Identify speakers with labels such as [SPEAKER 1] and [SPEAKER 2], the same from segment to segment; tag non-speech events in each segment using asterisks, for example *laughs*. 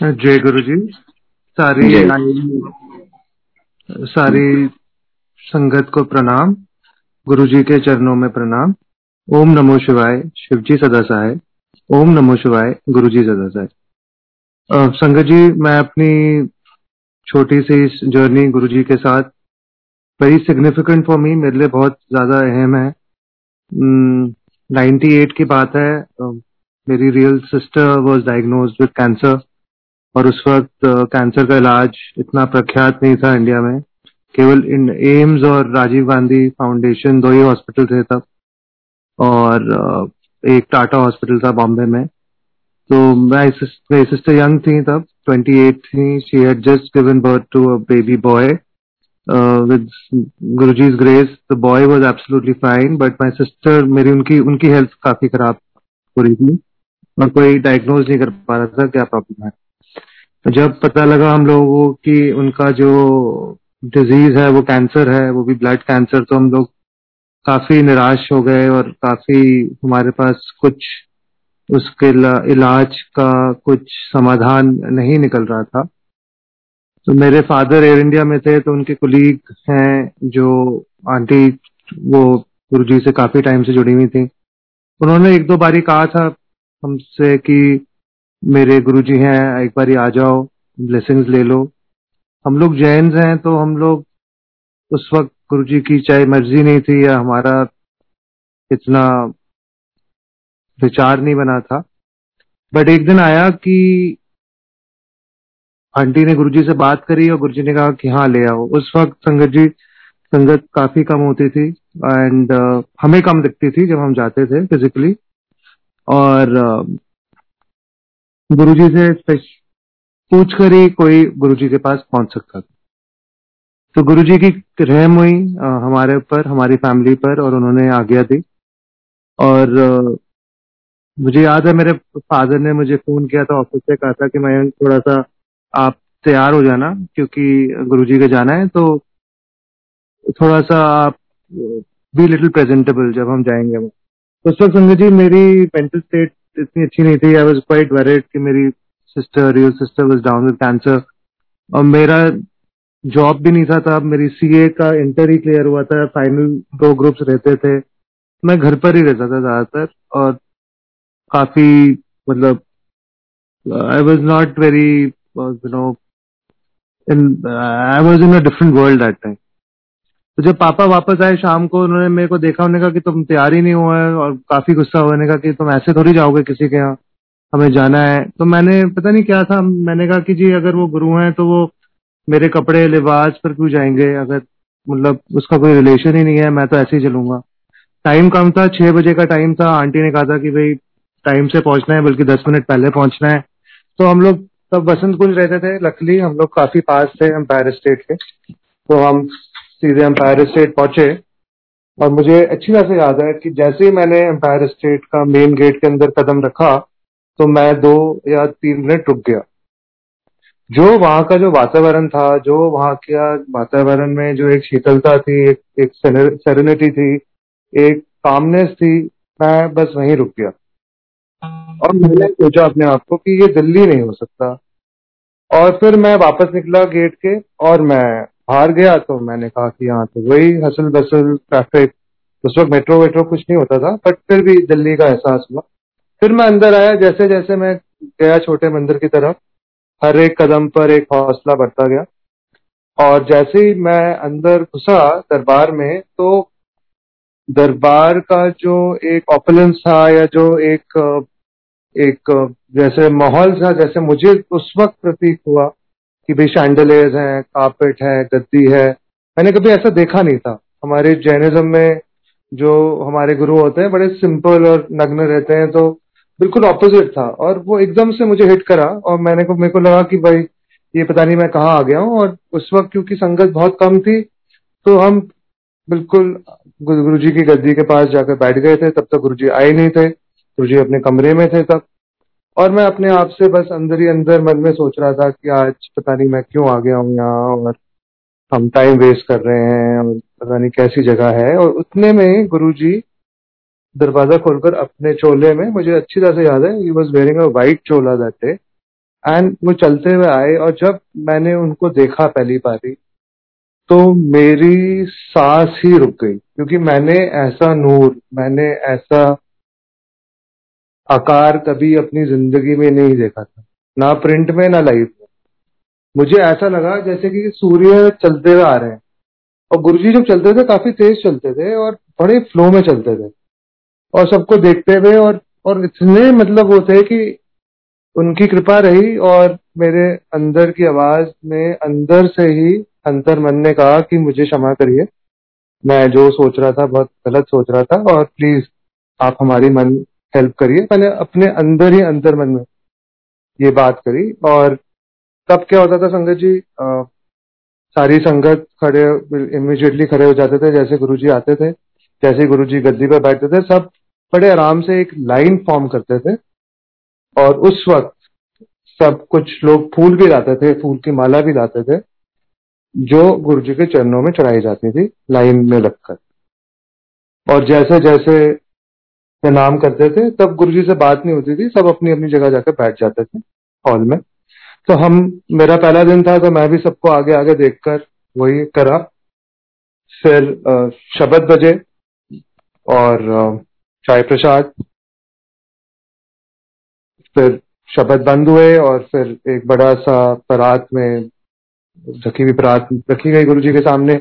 [SPEAKER 1] जय गुरु जी सारी सारी संगत को प्रणाम। गुरु जी के चरणों में प्रणाम। ओम नमो शिवाय शिव जी सदा सहाय ओम नमो शिवाय गुरु जी सदा सहाय संगत जी मैं अपनी छोटी सी इस जर्नी गुरु जी के साथ वेरी सिग्निफिकेंट फॉर मी मेरे लिए बहुत ज़्यादा अहम है। नाइन्टी एट की बात है। मेरी real sister was diagnose with cancer और उस वक्त कैंसर का इलाज इतना प्रख्यात नहीं था इंडिया में। केवल इन एम्स और राजीव गांधी फाउंडेशन दो ही हॉस्पिटल थे तब। और एक टाटा हॉस्पिटल था बॉम्बे में। तो मैं मेरी सिस्टर यंग थी तब 28 थी। She had just given birth to a baby boy with Guruji's grace the boy was absolutely fine but my sister मेरी उनकी उनकी हेल्थ काफ़ी खराब हो रही थी। और कोई डायग्नोज नहीं कर पा रहा था, क्या प्रॉब्लम है? जब पता लगा हम लोगों को कि उनका जो डिज़ीज़ है, वो कैंसर है, वो भी ब्लड कैंसर तो हम लोग काफ़ी निराश हो गए और काफ़ी हमारे पास कुछ उसके इलाज का कुछ समाधान नहीं निकल रहा था। तो मेरे फादर एयर इंडिया में थे तो उनके कुलीग हैं जो आंटी वो गुरुजी से काफ़ी टाइम से जुड़ी हुई थी। उन्होंने एक दो बारी कहा था हमसे कि मेरे गुरुजी हैं एक बारी आ जाओ ब्लेसिंग्स ले लो। हम लोग जैन हैं तो हम लोग उस वक्त गुरुजी की चाहे मर्ज़ी नहीं थी या हमारा इतना विचार नहीं बना था। बट एक दिन आया कि आंटी ने गुरुजी से बात करी और गुरुजी ने कहा कि हाँ ले आओ। उस वक्त संगत जी संगत काफ़ी कम होती थी एंड uh, हमें कम दिखती थी जब हम जाते थे फिजिकली और गुरुजी से पूछ कर ही कोई गुरुजी के पास पहुँच सकता था। तो गुरुजी की रहम हुई हमारे ऊपर, हमारी फैमिली पर, और उन्होंने आज्ञा दी। और मुझे याद है, मेरे फादर ने मुझे फ़ोन किया था ऑफ़िस से, कहा था कि मैं थोड़ा सा आप तैयार हो जाना, क्योंकि गुरुजी के जाना है तो थोड़ा सा आप बी लिटिल प्रेजेंटेबल जब हम जाएँगे तो उस वक्त जी, मेरी मेंटल स्टेट इतनी अच्छी नहीं थी। आई वाज क्वाइट वरीड कि मेरी sister real sister was down with cancer और मेरा जॉब भी नहीं था तब। मेरी सीए का इंटर ही क्लियर हुआ था। फाइनल दो ग्रुप्स रहते थे। मैं घर पर ही रहता था ज़्यादातर। और काफ़ी मतलब I was not very you know in I was in a different world that time तो जब पापा वापस आए शाम को, उन्होंने मेरे को देखा, उन्होंने कहा कि तुम तैयार ही नहीं हुआ है और काफ़ी गुस्सा हुआ। कहा कि तुम ऐसे थोड़ी जाओगे किसी के यहाँ? हमें जाना है। तो मैंने, पता नहीं क्या था, मैंने कहा कि जी, अगर वो गुरु हैं तो वो मेरे कपड़े, लिबास पर क्यों जाएँगे? अगर मतलब उसका कोई रिलेशन ही नहीं है, मैं तो ऐसे ही चलूँगा। टाइम कम था, छह बजे का टाइम था। आंटी ने कहा था कि भाई टाइम से पहुँचना है, बल्कि दस मिनट पहले पहुँचना है। तो हम लोग, तब बसंत कुंज रहते थे लकली हम लोग काफ़ी पास थे एम्पायर स्टेट के। तो हम सीधे एम्पायर स्टेट पहुँचे। और मुझे अच्छी तरह से याद है कि जैसे ही मैंने एम्पायर स्टेट का मेन गेट के अंदर कदम रखा तो मैं दो या तीन मिनट रुक गया। जो वहाँ का जो वातावरण था, जो वहाँ का वातावरण में जो एक शीतलता थी, एक एक सेरेनिटी थी, एक कामनेस थी, मैं बस वहीं रुक गया। और मैंने सोचा अपने आप को कि ये दिल्ली नहीं हो सकता। और फिर मैं वापस निकला गेट के, और मैं बाहर गया तो मैंने कहा कि यहाँ तो वही हसल बसल ट्रैफ़िक उस वक्त मेट्रो वेट्रो कुछ नहीं होता था बट फिर भी दिल्ली का एहसास हुआ। फिर मैं अंदर आया जैसे जैसे मैं गया छोटे मंदिर की तरफ़, हर एक कदम पर एक हौसला बढ़ता गया। और जैसे ही मैं अंदर घुसा दरबार में तो दरबार का जो एक ऑपुलेंस था या जो एक एक जैसे माहौल था, जैसे मुझे उस वक्त प्रतीक हुआ कि भाई शैंडलेज है कार्पेट है, गद्दी है। मैंने कभी ऐसा देखा नहीं था। हमारे जैनिज्म में जो हमारे गुरु होते हैं, बड़े सिंपल और नग्न रहते हैं तो बिल्कुल ऑपोजिट था। और वो एकदम से मुझे हिट करा और मैंने को, मेरे को लगा कि भाई, ये पता नहीं मैं कहाँ आ गया हूँ। और उस वक्त क्योंकि संगत बहुत कम थी तो हम बिल्कुल गुरु जी की गद्दी के पास जाकर बैठ गए थे। तब तक गुरु जी आए नहीं थे। गुरु जी अपने कमरे में थे तब। और मैं अपने आप से बस अंदर ही अंदर मन में सोच रहा था कि आज पता नहीं मैं क्यों आ गया हूँ यहाँ और हम टाइम वेस्ट कर रहे हैं और पता नहीं कैसी जगह है। और उतने में गुरु जी दरवाज़ा खोलकर अपने चोले में, मुझे अच्छी तरह से याद है he was wearing a white Chola that day and वो चलते हुए आए और जब मैंने उनको देखा पहली बारी तो मेरी सांस ही रुक गई, क्योंकि मैंने ऐसा नूर, मैंने ऐसा आकार कभी अपनी ज़िंदगी में नहीं देखा था। ना प्रिंट में, ना लाइव में। मुझे ऐसा लगा जैसे कि सूर्य चलते हुए आ रहे हैं। और गुरुजी जब चलते थे, काफ़ी तेज चलते थे और बड़े फ्लो में चलते थे। और सबको देखते हुए और और इतने मतलब वो थे कि उनकी कृपा रही और मेरे अंदर की आवाज़ में अंदर से ही अंतर मन ने कहा कि मुझे क्षमा करिए। मैं जो सोच रहा था, बहुत गलत सोच रहा था और प्लीज़ आप हमारी मन हेल्प करिए। मैंने अपने अंदर ही अंतर मन में ये बात करी और तब क्या होता था संगत जी आ, सारी संगत खड़े इमिजिएटली खड़े हो जाते थे जैसे गुरुजी आते थे जैसे गुरुजी गद्दी पर बैठते थे सब बड़े आराम से एक लाइन फॉर्म करते थे और उस वक्त सब कुछ लोग फूल भी लाते थे फूल की माला भी लाते थे जो गुरु जी के चरणों में चढ़ाई जाती थी लाइन में लगकर और जैसे जैसे प्रणाम करते थे, तब गुरु जी से बात नहीं होती थी, सब अपनी अपनी जगह जाकर बैठ जाते थे हॉल में। तो हम, मेरा पहला दिन था तो मैं भी सबको आगे आगे देखकर वही करा। फिर शब्द बजे और चाय प्रसाद। फिर शब्द बंद हुए और फिर एक बड़ा सा परात में रखी हुई परात रखी गई गुरुजी के सामने।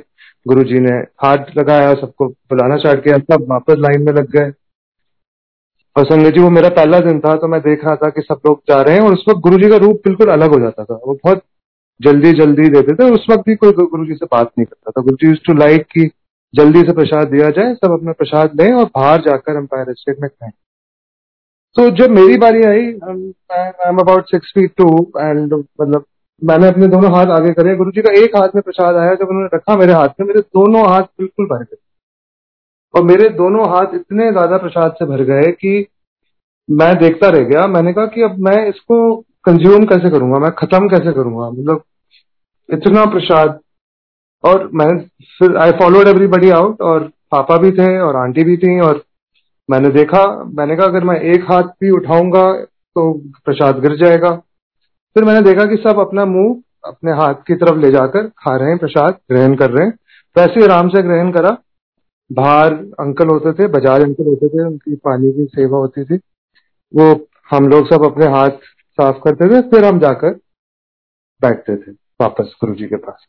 [SPEAKER 1] गुरुजी ने हाथ लगाया, सबको बुलाना स्टार्ट किया, सब वापस लाइन में लग गए। और संगत जी, वो मेरा पहला दिन था तो मैं देख रहा था कि सब लोग जा रहे हैं और उस वक्त गुरु जी का रूप बिल्कुल अलग हो जाता था। वो बहुत जल्दी जल्दी देते थे, उस वक्त भी कोई गुरु जी से बात नहीं करता था। गुरु जी टू लाइक की जल्दी से प्रसाद दिया जाए, सब अपना प्रसाद लें और बाहर जाकर एम्पायर स्टेट में खाएँ। तो जब मेरी बारी आई I am about six feet two and मतलब मैंने अपने दोनों हाथ आगे करे। गुरु जी का एक हाथ में प्रसाद आया, जब उन्होंने रखा मेरे हाथ में, मेरे दोनों हाथ बिल्कुल भर गए। और मेरे दोनों हाथ इतने ज़्यादा प्रसाद से भर गए कि मैं देखता रह गया। मैंने कहा कि अब मैं इसको कंज्यूम कैसे करूँगा? मैं खत्म कैसे करूँगा? मतलब इतना प्रसाद। और मैं फिर आई फॉलोड एवरीबडी आउट और पापा भी थे और आंटी भी थी और मैंने देखा। मैंने कहा, अगर मैं एक हाथ भी उठाऊँगा तो प्रसाद गिर जाएगा। फिर मैंने देखा कि सब अपना मुँह अपने हाथ की तरफ़ ले जाकर खा रहे हैं, प्रसाद ग्रहण कर रहे हैं। वैसे आराम से ग्रहण करा। बाहर अंकल होते थे, बजाज अंकल होते थे, उनकी पानी की सेवा होती थी। वो हम लोग सब अपने हाथ साफ़ करते थे, फिर हम जाकर बैठते थे वापस गुरु जी के पास।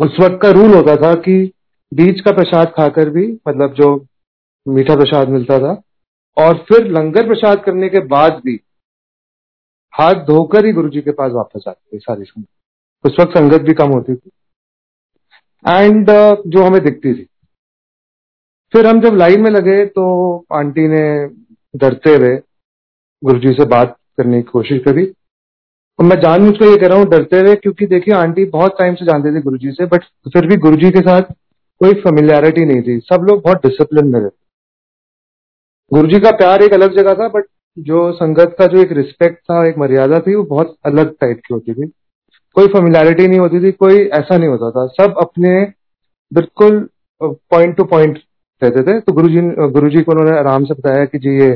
[SPEAKER 1] उस वक्त का रूल होता था कि बीच का प्रसाद खाकर भी मतलब जो मीठा प्रसाद मिलता था, और फिर लंगर प्रसाद करने के बाद भी हाथ धोकर ही गुरु जी के पास वापस आते थे सारी संगत। उस वक्त संगत भी कम होती थी। एंड uh, जो हमें दिखती थी। फिर हम जब लाइन में लगे तो आंटी ने डरते हुए गुरु जी से बात करने की कोशिश करी। और मैं जान मुझको ये कह रहा हूँ डरते हुए क्योंकि देखिए आंटी बहुत टाइम से जानते थे गुरु जी से बट फिर भी गुरु जी के साथ कोई फेमिलियरिटी नहीं थी। सब लोग बहुत डिसिप्लिन में रहते गुरु का प्यार एक अलग जगह था बट जो संगत का जो एक रिस्पेक्ट था एक मर्यादा थी वो बहुत अलग टाइप की होती थी। कोई फेमिलियरिटी नहीं होती थी कोई ऐसा नहीं होता था। सब अपने बिल्कुल पॉइंट टू पॉइंट रहते थे। तो गुरु जी गुरु जी को उन्होंने आराम से बताया कि जी ये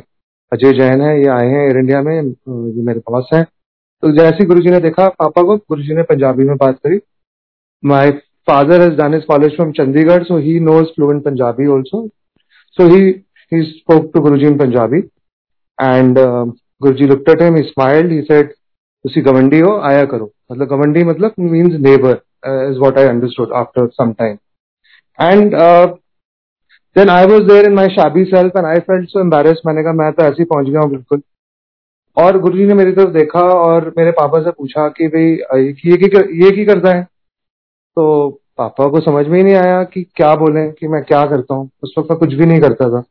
[SPEAKER 1] अजय जैन है ये आए हैं एयर इंडिया में ये मेरे पास है। तो जैसे गुरु जी ने देखा पापा को गुरु जी ने पंजाबी में बात करी। My father has done his college from Chandigarh so he knows fluent Punjabi also so he spoke to Guruji in Punjabi and uh, Guruji looked at him, he smiled, he said, उसी गवंडी हो, आया करो। मतलब गवंडी मतलब means neighbour is what I understood after some time and then I was there in my shabby self and I felt so embarrassed मैंने कहा, मैं तो ऐसे ही पहुँच गया हूँ बिल्कुल. और गुरुजी ने मेरी तरफ़ देखा और मेरे पापा से पूछा कि भाई ये की ये की करता है? तो पापा को समझ में ही नहीं आया कि क्या बोले, कि मैं क्या करता हूँ। उस वक्त मैं कुछ भी नहीं करता था।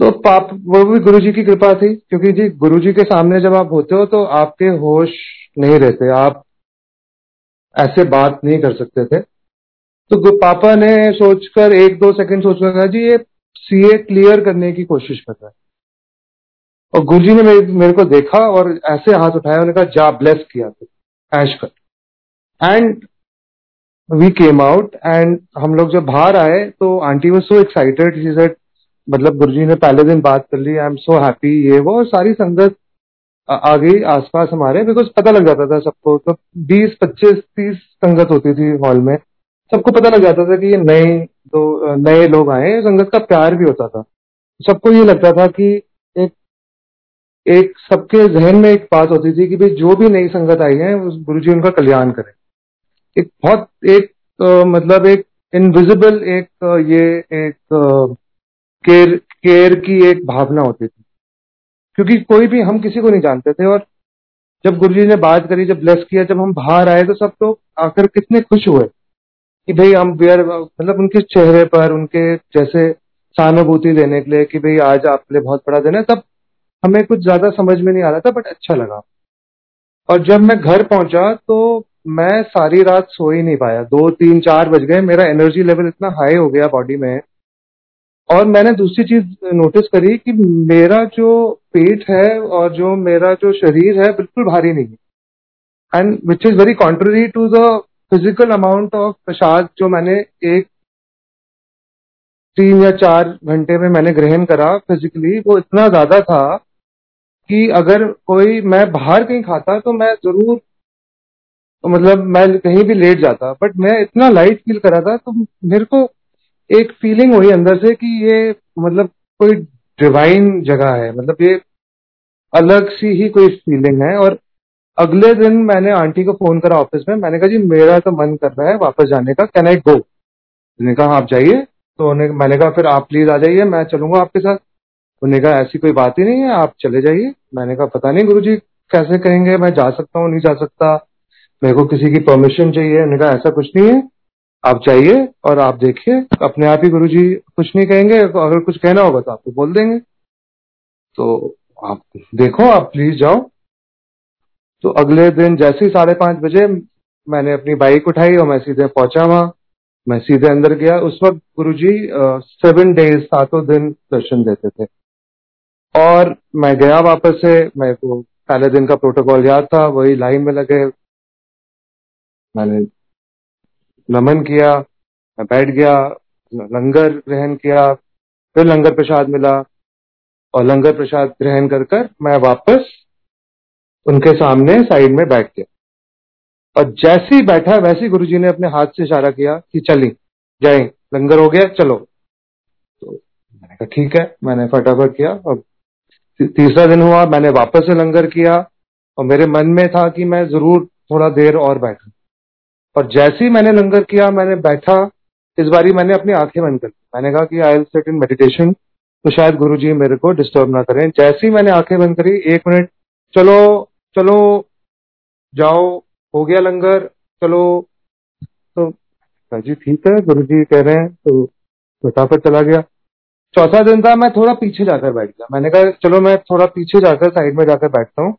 [SPEAKER 1] तो पाप वो भी गुरु जी की कृपा थी क्योंकि जी गुरु जी के सामने जब आप होते हो तो आपके होश नहीं रहते आप ऐसे बात नहीं कर सकते थे। तो पापा ने सोचकर एक दो सेकंड सोचकर कहा जी ये सीए क्लियर करने की कोशिश कर रहा है। और गुरु जी ने मेरे, मेरे को देखा और ऐसे हाथ उठाया उन्होंने कहा जा ब्लेस किया ऐश कर। And we came out and हम लोग जब बाहर आए तो आंटी वॉज़ सो एक्साइटेड मतलब गुरुजी ने पहले दिन बात कर ली आई एम सो हैप्पी ये वो सारी संगत आ गई आसपास हमारे बिकॉज़ पता लग जाता था सबको तो बीस पच्चीस तीस संगत होती थी हॉल में सबको पता लग जाता था कि ये नए तो नए लोग आए संगत का प्यार भी होता था। सबको ये लगता था कि एक एक सबके जहन में एक बात होती थी कि भाई जो भी नई संगत आई है गुरु जी उनका कल्याण करें। एक बहुत एक आ, मतलब एक इनविजिबल एक ये एक केयर केयर की एक भावना होती थी। क्योंकि कोई भी हम किसी को नहीं जानते थे और जब गुरु जी ने बात करी, जब ब्लेस किया, जब हम बाहर आए तो सब लोग आकर कितने खुश हुए कि भाई हम वेयर मतलब उनके चेहरे पर, उनके जैसे सहानुभूति देने के लिए कि भाई आज आपके लिए बहुत बड़ा दिन है, तब हमें कुछ ज़्यादा समझ में नहीं आ रहा था बट अच्छा लगा। और जब मैं घर पहुँचा तो मैं सारी रात सो ही नहीं पाया। दो, तीन, चार बज गए, मेरा एनर्जी लेवल इतना हाई हो गया बॉडी में और मैंने दूसरी चीज़ नोटिस करी कि मेरा जो पेट है और जो मेरा जो शरीर है, बिल्कुल भारी नहीं है। And which is very contrary to the physical amount of prasad जो मैंने एक तीन या चार घंटे में मैंने ग्रहण करा फिजिकली वो इतना ज़्यादा था कि अगर कोई मैं बाहर कहीं खाता तो मैं ज़रूर मतलब मैं कहीं भी लेट जाता। बट मैं इतना लाइट फील करा था तो मेरे को एक फीलिंग हुई अंदर से कि ये मतलब कोई डिवाइन जगह है। मतलब ये अलग सी ही कोई फीलिंग है। और अगले दिन मैंने आंटी को फ़ोन करा ऑफ़िस में। मैंने कहा, जी, मेरा तो मन कर रहा है वापस जाने का। कैन आई गो उन्होंने कहा, आप जाइए। तो उन्हें, मैंने कहा, फिर आप प्लीज़ आ जाइए। मैं चलूँगा आपके साथ। उन्होंने कहा, ऐसी कोई बात ही नहीं है। आप चले जाइए। मैंने कहा, पता नहीं गुरु जी कैसे कहेंगे? मैं जा सकता हूँ, नहीं जा सकता। मेरे को किसी की परमिशन चाहिए। उन्होंने कहा, ऐसा कुछ नहीं है। आप जाइए और आप देखिए। अपने आप ही गुरु जी कुछ नहीं कहेंगे, अगर कुछ कहना होगा तो आपको बोल देंगे। तो आप देखो, आप प्लीज़ जाओ। तो अगले दिन जैसे ही साढ़े पाँच बजे मैंने अपनी बाइक उठाई और मैं सीधे पहुँचा वहाँ। मैं सीधे अंदर गया। उस वक्त गुरु जी सेवन डेज़ सातों दिन दर्शन देते थे। और मैं गया वापस से। मेरे को पहले दिन का प्रोटोकॉल याद था, वही लाइन में लगे। मैंने नमन किया बैठ गया, लंगर ग्रहण किया, फिर लंगर प्रसाद मिला और लंगर प्रसाद ग्रहण कर कर मैं वापस उनके सामने साइड में बैठ गया। और जैसे ही बैठा, वैसे ही गुरु जी ने अपने हाथ से इशारा किया कि चली, जाए, लंगर हो गया, चलो। तो मैंने कहा, ठीक है। मैंने फटाफट किया और तीसरा दिन हुआ, मैंने वापस से लंगर किया और मेरे मन में था कि मैं ज़रूर थोड़ा देर और बैठू। और जैसे ही मैंने लंगर किया, मैंने बैठा, इस बारी मैंने अपनी आँखें बंद कर ली मैंने कहा कि I will set in meditation तो शायद गुरु जी मेरे को डिस्टर्ब ना करें। जैसे ही मैंने आँखें बंद करी, एक मिनट, चलो चलो, जाओ, हो गया लंगर, चलो। तो जी, ठीक है गुरु जी कह रहे हैं तो फटाफट चला गया। चौथा दिन था, मैं थोड़ा पीछे जाकर बैठ गया। मैंने कहा, चलो, मैं थोड़ा पीछे जाकर, साइड में जाकर बैठता हूँ।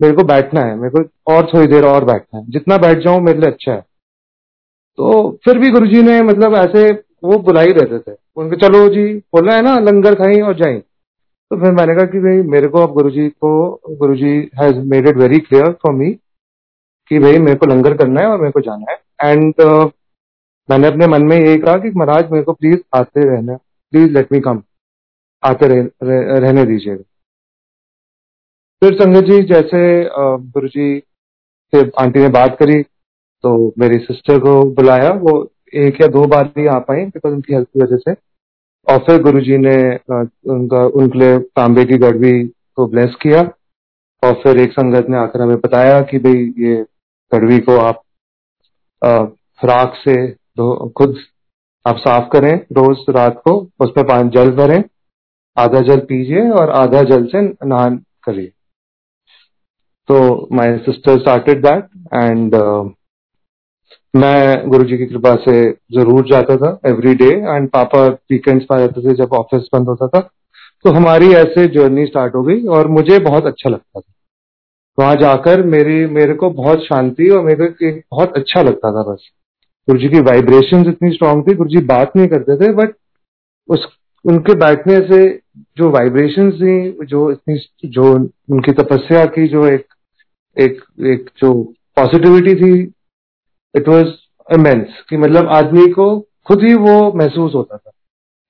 [SPEAKER 1] मेरे को बैठना है, मेरे को और थोड़ी देर और बैठना है। जितना बैठ जाऊँ, मेरे लिए अच्छा है। तो फिर भी गुरुजी ने मतलब ऐसे वो बुला ही रहते थे। उनके चलो जी बोला है ना लंगर खाई और जाए। तो फिर मैंने कहा कि भाई मेरे को अब गुरुजी को Guruji has made it very clear for me कि भाई मेरे को लंगर करना है और मेरे को जाना है। एंड uh, मैंने अपने मन में यही कहा कि महाराज मेरे को प्लीज़ आते रहना प्लीज़ लेट मी कम आते रह, रह, रहने दीजिएगा फिर संगत जी जैसे गुरु जी से आंटी ने बात करी तो मेरी सिस्टर को बुलाया, वो एक या दो बार ही आ पाई बिकॉज़ उनकी हेल्थ की वजह से। और फिर गुरु जी ने उनका, उनके लिए तांबे की गड़वी को ब्लेस किया। और फिर एक संगत ने आकर हमें बताया कि भाई, ये गढ़वी को आप राख से खुद आप साफ़ करें रोज रात को, उसमें पानी जल भरें, आधा जल पीजिए और आधा जल से नहान करिए। तो my sister started that and मैं गुरु जी की कृपा से ज़रूर जाता था एवरी डे एंड पापा वीकेंड्स पर जाते थे जब ऑफ़िस बंद होता था तो हमारी ऐसे जर्नी स्टार्ट हो गई और मुझे बहुत अच्छा लगता था। वहाँ जाकर मेरी, मेरे को बहुत शांति और मेरे को बहुत अच्छा लगता था बस। गुरु जी की वाइब्रेशन इतनी स्ट्रांग थी गुरु जी बात नहीं करते थे बट उस, उनके बैठने से जो वाइब्रेशन थी, जो इतनी, जो उनकी तपस्या की, जो एक एक एक जो पॉजिटिविटी थी इट वाज इमेंस कि मतलब आदमी को खुद ही वो महसूस होता था।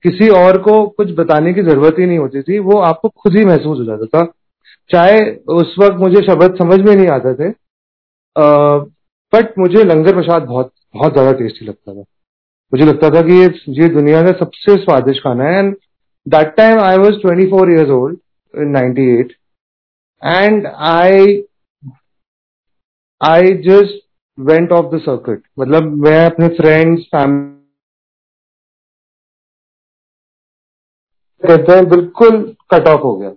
[SPEAKER 1] किसी और को कुछ बताने की ज़रूरत ही नहीं होती थी, वो आपको खुद ही महसूस हो जाता था। चाहे उस वक्त मुझे शब्द समझ में नहीं आते थे बट मुझे लंगर प्रसाद बहुत बहुत ज़्यादा टेस्टी लगता था। मुझे लगता था कि ये ये दुनिया का सबसे स्वादिष्ट खाना है। And that time I was twenty four years old in ninety eight and I I just went off the circuit मतलब मैं अपने फ्रेंड्स फैमिली कहते हैं बिल्कुल कट ऑफ़ हो गया।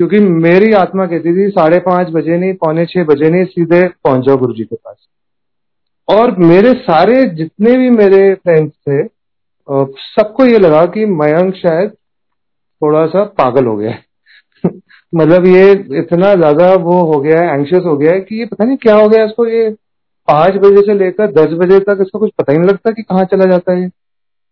[SPEAKER 1] क्योंकि मेरी आत्मा कहती थी, साढ़े पाँच बजे नहीं, पौने छह बजे नहीं, सीधे पहुँच जाओ गुरु जी के पास। और मेरे सारे जितने भी मेरे फ्रेंड्स थे सबको ये लगा कि मयंक शायद थोड़ा सा पागल हो गया है। *laughs* मतलब ये इतना ज़्यादा वो हो गया है एंशियस हो गया है कि ये पता नहीं क्या हो गया इसको, ये पाँच बजे से लेकर दस बजे तक इसको कुछ पता ही नहीं लगता कि कहाँ चला जाता है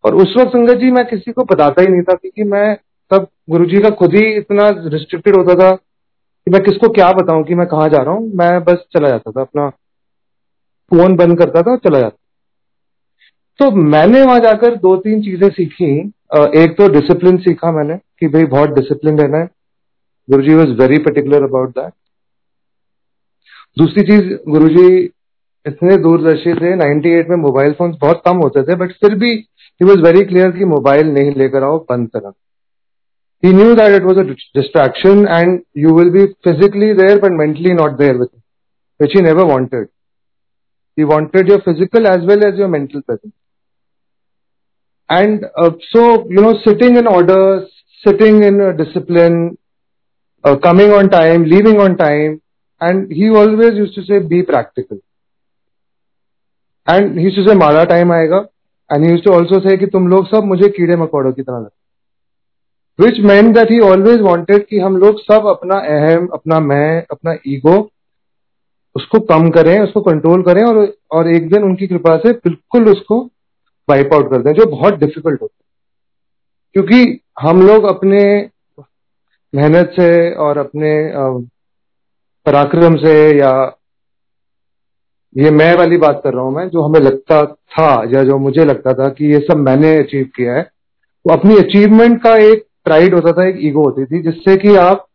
[SPEAKER 1] और उस वक्त संगत जी, मैं किसी को बताता ही नहीं था क्योंकि मैं तब गुरु जी का खुद ही इतना रिस्ट्रिक्टेड होता था कि मैं किसको क्या बताऊँ कि मैं कहाँ जा रहा हूँ। मैं बस चला जाता था, अपना फ़ोन बंद करता था चला जाता तो मैंने वहाँ जाकर दो तीन चीज़ें सीखी। एक तो डिसिप्लिन सीखा मैंने कि भाई बहुत डिसिप्लिन रहना है Guru ji was very particular about that दूसरी चीज़, गुरु जी इतने दूरदर्शी थे 98 में मोबाइल फ़ोन बहुत कम होते थे बट फिर भी ही वॉज़ वेरी क्लियर कि मोबाइल नहीं लेकर आओ बंद करा। He knew that it was a distraction and you will be physically there but mentally not there with which he never wanted he wanted your physical as well as your mental presence so you know sitting in order sitting in discipline uh, coming on time leaving on time and he always used to say be practical. And he say time आएगा and he to also say कि तुम लोग सब मुझे कीड़े मकोड़ों की तरह लगते which man that he always wanted कि हम लोग सब अपना अहम, अपना मैं, अपना ईगो उसको कम करें, उसको कंट्रोल करें और और एक दिन उनकी कृपा से बिल्कुल उसको वाइप आउट कर दें, जो बहुत डिफ़िकल्ट होता है। क्योंकि हम लोग अपने मेहनत से और अपने पराक्रम से या ये मैं वाली बात कर रहा हूँ मैं, जो हमें लगता था या जो मुझे लगता था कि ये सब मैंने अचीव किया है तो अपनी अचीवमेंट का एक प्राइड होता था, एक ईगो होती थी, जिससे कि आप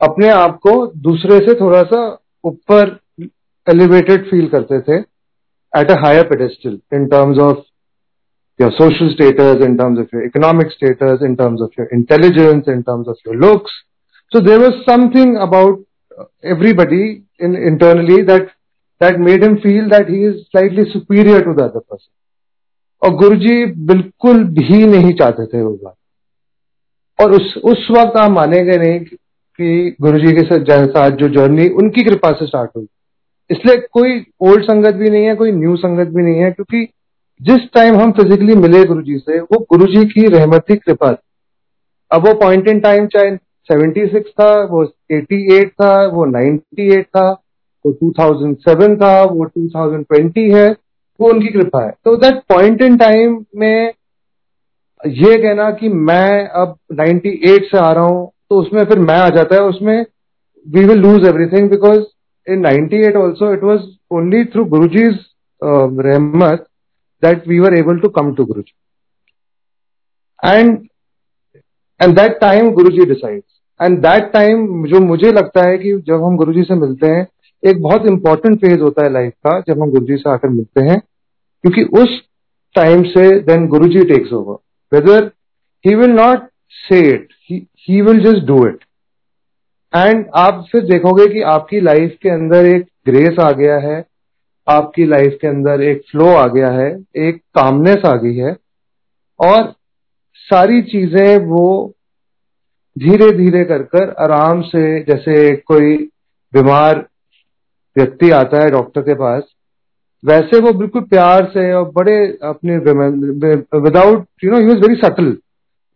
[SPEAKER 1] अपने आप को दूसरे से थोड़ा सा ऊपर एलिवेटेड फील करते थे at a higher pedestal in terms of your social status in terms of your economic status in terms of your intelligence in terms of your looks so there was something about everybody in, internally that that made him feel that he is slightly superior to the other person. और गुरुजी बिल्कुल भी नहीं चाहते थे वो बात। और उस उस वक्त आप मानेंगे नहीं कि गुरुजी के साथ जो जर्नी उनकी कृपा से स्टार्ट हुई। इसलिए कोई ओल्ड संगत भी नहीं है, कोई न्यू संगत भी नहीं है, क्योंकि जिस टाइम हम फिजिकली मिले गुरुजी से, वो गुरुजी की रहमती कृपा थी। अब वो पॉइंट इन टाइम चाहे 76 था, वो 88 था, वो 98 था वो 2007 था, वो 2020 है, वो उनकी कृपा है। तो दैट पॉइंट इन टाइम में ये कहना कि मैं अब 98 से आ रहा हूँ तो उसमें फिर मैं आ जाता है, उसमें we will lose everything because in 98 also it was only through Guru Guruji's रहमत that we were able to come to Guruji and and that time Guruji decides and that time जो मुझे लगता है कि जब हम गुरुजी से मिलते हैं एक बहुत इंपॉर्टेंट फ़ेज़ होता है लाइफ का, जब हम गुरु जी से आकर मिलते हैं, क्योंकि उस टाइम से then Guru ji takes over whether he will not say it he will just do it and आप फिर देखोगे कि आपकी लाइफ के अंदर एक ग्रेस आ गया है, आपकी लाइफ के अंदर एक फ्लो आ गया है, एक कामनेस आ गई है, और सारी चीज़ें वो धीरे धीरे कर कर आराम से, जैसे कोई बीमार व्यक्ति आता है डॉक्टर के पास, वैसे वो बिल्कुल प्यार से और बड़े अपने without you know he very subtle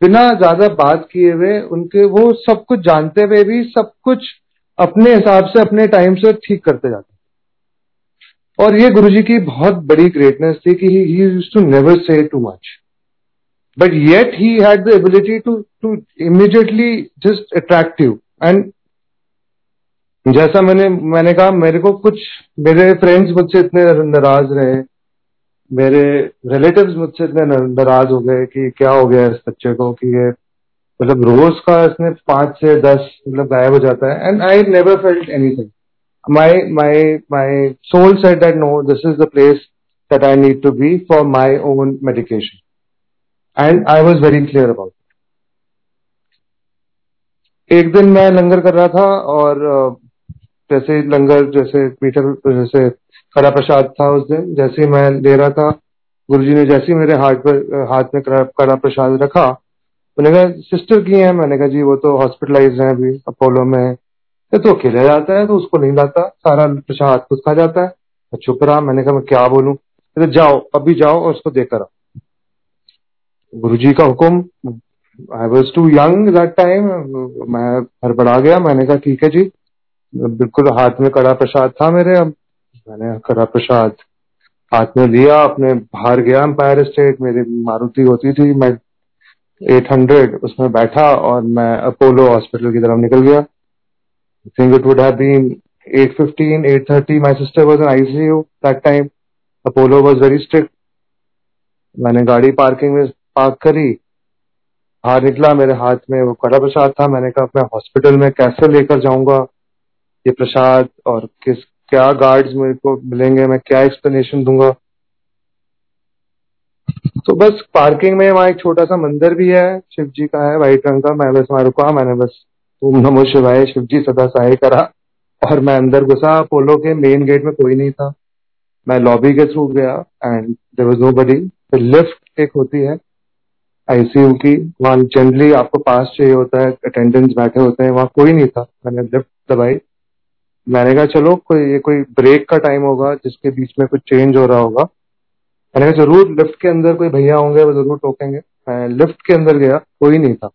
[SPEAKER 1] बिना ज़्यादा बात किए हुए उनके वो सब कुछ जानते हुए भी सब कुछ अपने हिसाब से, अपने टाइम से ठीक करते जाते और ये गुरुजी की बहुत बड़ी ग्रेटनेस थी कि he to never say too much but yet he had the ability to to immediately just attractive and जैसा मैंने मैंने कहा, मेरे को कुछ, मेरे फ्रेंड्स मुझसे इतने नाराज़ रहे, मेरे रिलेटिव्स मुझसे इतने नाराज़ हो गए कि क्या हो गया इस बच्चे को कि ये मतलब रोज का इसमें पाँच से दस मतलब गायब हो जाता है। And I never felt anything my my my soul said that no this is the place that I need to be for my own medication and I was very clear about एक दिन मैं लंगर कर रहा था और जैसे लंगर, जैसे मीठा जैसे कड़ा प्रसाद था उस दिन, जैसे ही मैं ले रहा था, गुरुजी ने जैसे ही मेरे हाथ पर, हाथ में कड़ा प्रसाद रखा, मैंने कहा सिस्टर की है? मैंने कहा, जी, वो तो हॉस्पिटलाइज है अभी अपोलो में। है तो अकेले जाता है तो उसको नहीं लाता, सारा प्रसाद खुद खा जाता है। मैं चुप रहा, मैंने कहा, मैं क्या बोलूँ? तो जाओ, अभी जाओ और उसको देकर आओ। गुरु जी का हुक्म I was too young that time मैं हड़बड़ा गया, मैंने कहा, ठीक है जी। बिल्कुल हाथ में कड़ा प्रसाद था मेरे अब मैंने कड़ा प्रसाद हाथ में लिया अपने बाहर गया एम्पायर स्टेट मेरी मारुति होती थी मैं 800 उसमें बैठा और मैं अपोलो हॉस्पिटल की तरफ़ निकल गया think it would have been 8.15, 8.30. My sister was in ICU that time. Apollo was very strict. मैंने गाड़ी पार्किंग में पार्क करी बाहर निकला मेरे हाथ में वो कड़ा प्रसाद था मैंने कहा मैं हॉस्पिटल में कैसे लेकर जाऊँगा ये प्रसाद और किस, क्या गार्ड्स मेरे को मिलेंगे, मैं क्या एक्सप्लेनेशन दूँगा? तो बस पार्किंग में वहाँ एक छोटा सा मंदिर भी है शिव जी का है व्हाइट रंग का। मैं बस वहाँ रुका, मैंने बस ओम नमो शिवाय शिव जी सदा सहाय करा। और मैं अंदर घुसा पोलो के मेन गेट में कोई नहीं था। मैं लॉबी के थ्रू गया and there was nobody lift एक होती है आईसीयू की। वहाँ जनरली आपको पास चाहिए होता है अटेंडेंस बैठे होते हैं, वहाँ कोई नहीं था। मैंने लिफ्ट दबाई। मैंने कहा, चलो, कोई, ये कोई ब्रेक का टाइम होगा, जिसके बीच में कुछ चेंज हो रहा होगा. मैंने कहा, ज़रूर लिफ्ट के अंदर कोई भैया होंगे, वो ज़रूर टोकेंगे. मैं लिफ्ट के अंदर गया, कोई नहीं था।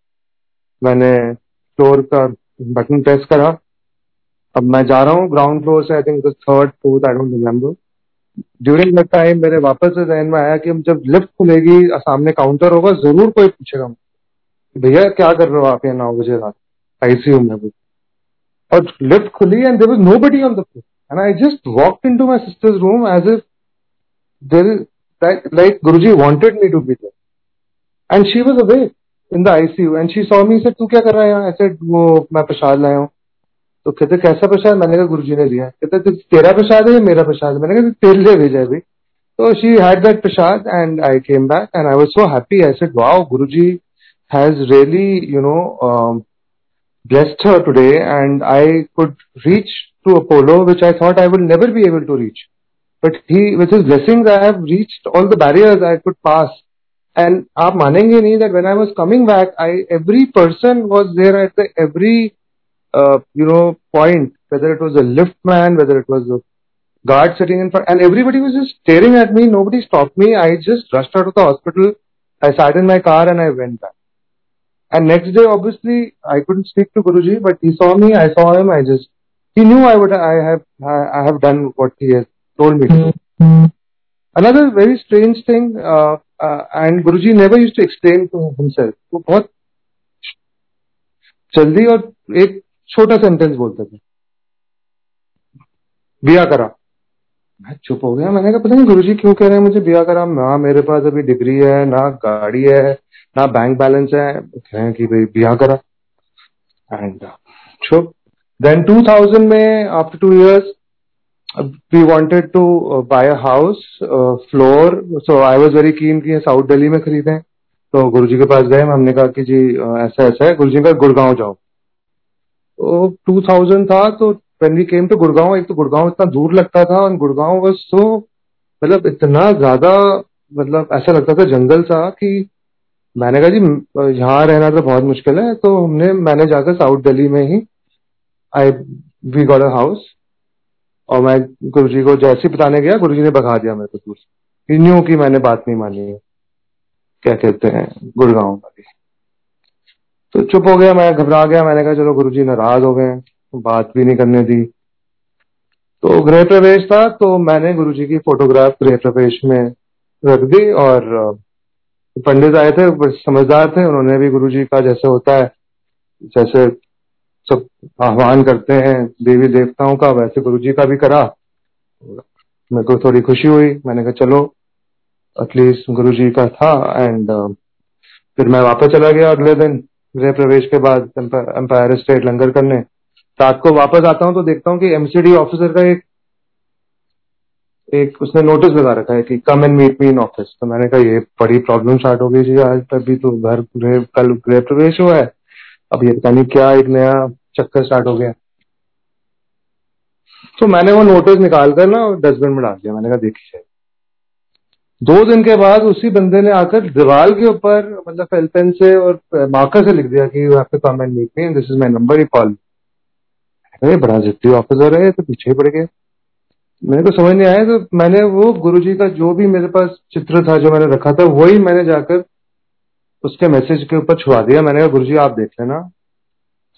[SPEAKER 1] मैंने फ्लोर का बटन प्रेस करा। अब मैं जा रहा हूँ ग्राउंड फ्लोर से I think third fourth I don't remember during the time मेरे वापस से जहन में आया कि जब लिफ्ट खुलेगी, सामने काउंटर होगा, ज़रूर कोई पूछेगा भैया, क्या कर रहे हो आप? यहाँ नौ बजे रात। आईसीयू में भी और लिफ्ट खुली and there was nobody on the floor and I just walk into my sister's room as if there like Guruji wanted me to be there. And she was awake. In the ICU and she saw me say तू क्या कर रहा है ऐसे वो, मैं प्रसाद लाया हूँ. तो कहते, कैसा प्रसाद? मैंने कहा गुरु जी ने दिया कहते तेरा प्रसाद है या मेरा प्रसाद मैंने कहा तेरे लिए भेजा अभी तो she had that prasad and I came back and I was so happy I said wow Guru ji has really you know blessed her today and I could reach to Apollo which I thought I would never be able to reach. But he, with his blessings, I have reached all the barriers I could pass And आप मानेंगे नहीं that when I was coming back, I every person was there at the every uh, you know point, whether it was a lift man, whether it was a guard sitting in front, and everybody was just staring at me. Nobody stopped me. I just rushed out of the hospital. I sat in my car and I went back. And next day, obviously, I couldn't speak to Guruji, but he saw me. I saw him. I just he knew I would. I have. I have done what he has told me to. Mm-hmm. Another very strange thing. Uh, and Guru ji never use to explain to himself वो बहुत जल्दी और एक छोटा sentence बोलते थे बिया करा मैं चुप हो गया मैंने कहा पता नहीं गुरुजी क्यों कह रहे हैं मुझे बिया करा ना मेरे पास अभी डिग्री है ना गाड़ी है ना बैंक बैलेंस है कह रहे हैं कि भाई बिया करा। एंड चुप देन 2000 में after two years to uh, buy a house uh, floor. So i was very keen कि साउथ दिल्ली में खरीदें। तो गुरुजी के पास गए हमने कहा कि जी ऐसा ऐसा है गुरुजी का गुड़गांव जाओ। तो 2000 था तो when we came to Gurgaon एक तो गुड़गांव इतना दूर लगता था और गुड़गांव बस तो मतलब इतना ज़्यादा मतलब ऐसा लगता था जंगल सा कि मैंने कहा जी, यहाँ रहना तो बहुत मुश्किल है तो हमने, मैंने जाकर साउथ दिल्ली में ही I we got a house और मैं गुरु जी को जैसे बताने गया गुरु जी ने भगा दिया मेरे को दूर से। न्यू की मैंने बात नहीं मानी है। क्या कहते हैं, गुड़गांव वाली। तो चुप हो गया, मैं घबरा गया, मैंने कहा, चलो गुरु जी नाराज़ हो गए बात भी नहीं करने दी। तो गृह प्रवेश था तो मैंने गुरु जी की फोटोग्राफ गृह प्रवेश में रख दी, और पंडित आए थे समझदार थे उन्होंने भी गुरु जी का जैसे होता है जैसे सब आह्वान करते हैं देवी देवताओं का वैसे गुरु जी का भी करा। मेरे को थोड़ी खुशी हुई मैंने कहा चलो एटलीस्ट गुरु जी का था एंड uh, फिर मैं वापस चला गया अगले दिन गृह प्रवेश के बाद एम्पायर स्टेट लंगर करने। रात को वापस आता हूँ तो देखता हूँ कि एमसीडी ऑफिसर का एक एक उसने नोटिस लगा रखा है कि come and meet me in office तो मैंने कहा, ये बड़ी प्रॉब्लम स्टार्ट हो गई जी आज तक भी तो घर कल गृह प्रवेश हुआ है। अब ये पता नहीं क्या एक नया चक्कर स्टार्ट हो गया। तो मैंने वो नोटिस निकाल कर ना डस्टबिन में डाल दिया। मैंने कहा देखी जाए दो दिन के बाद उसी बंदे ने आकर दीवार के ऊपर मतलब फेल पेन से और मार्कर से लिख दिया कि you have to come and meet me this is my number he call बड़ा जिद्दी ऑफिसर है तो पीछे ही पड़ गया। मेरे को समझ नहीं आया तो मैंने वो गुरुजी का जो भी मेरे पास चित्र था, जो मैंने रखा था, वही मैंने जाकर उसके मैसेज के ऊपर छुआ दिया। मैंने कहा, गुरुजी, आप देख लेना।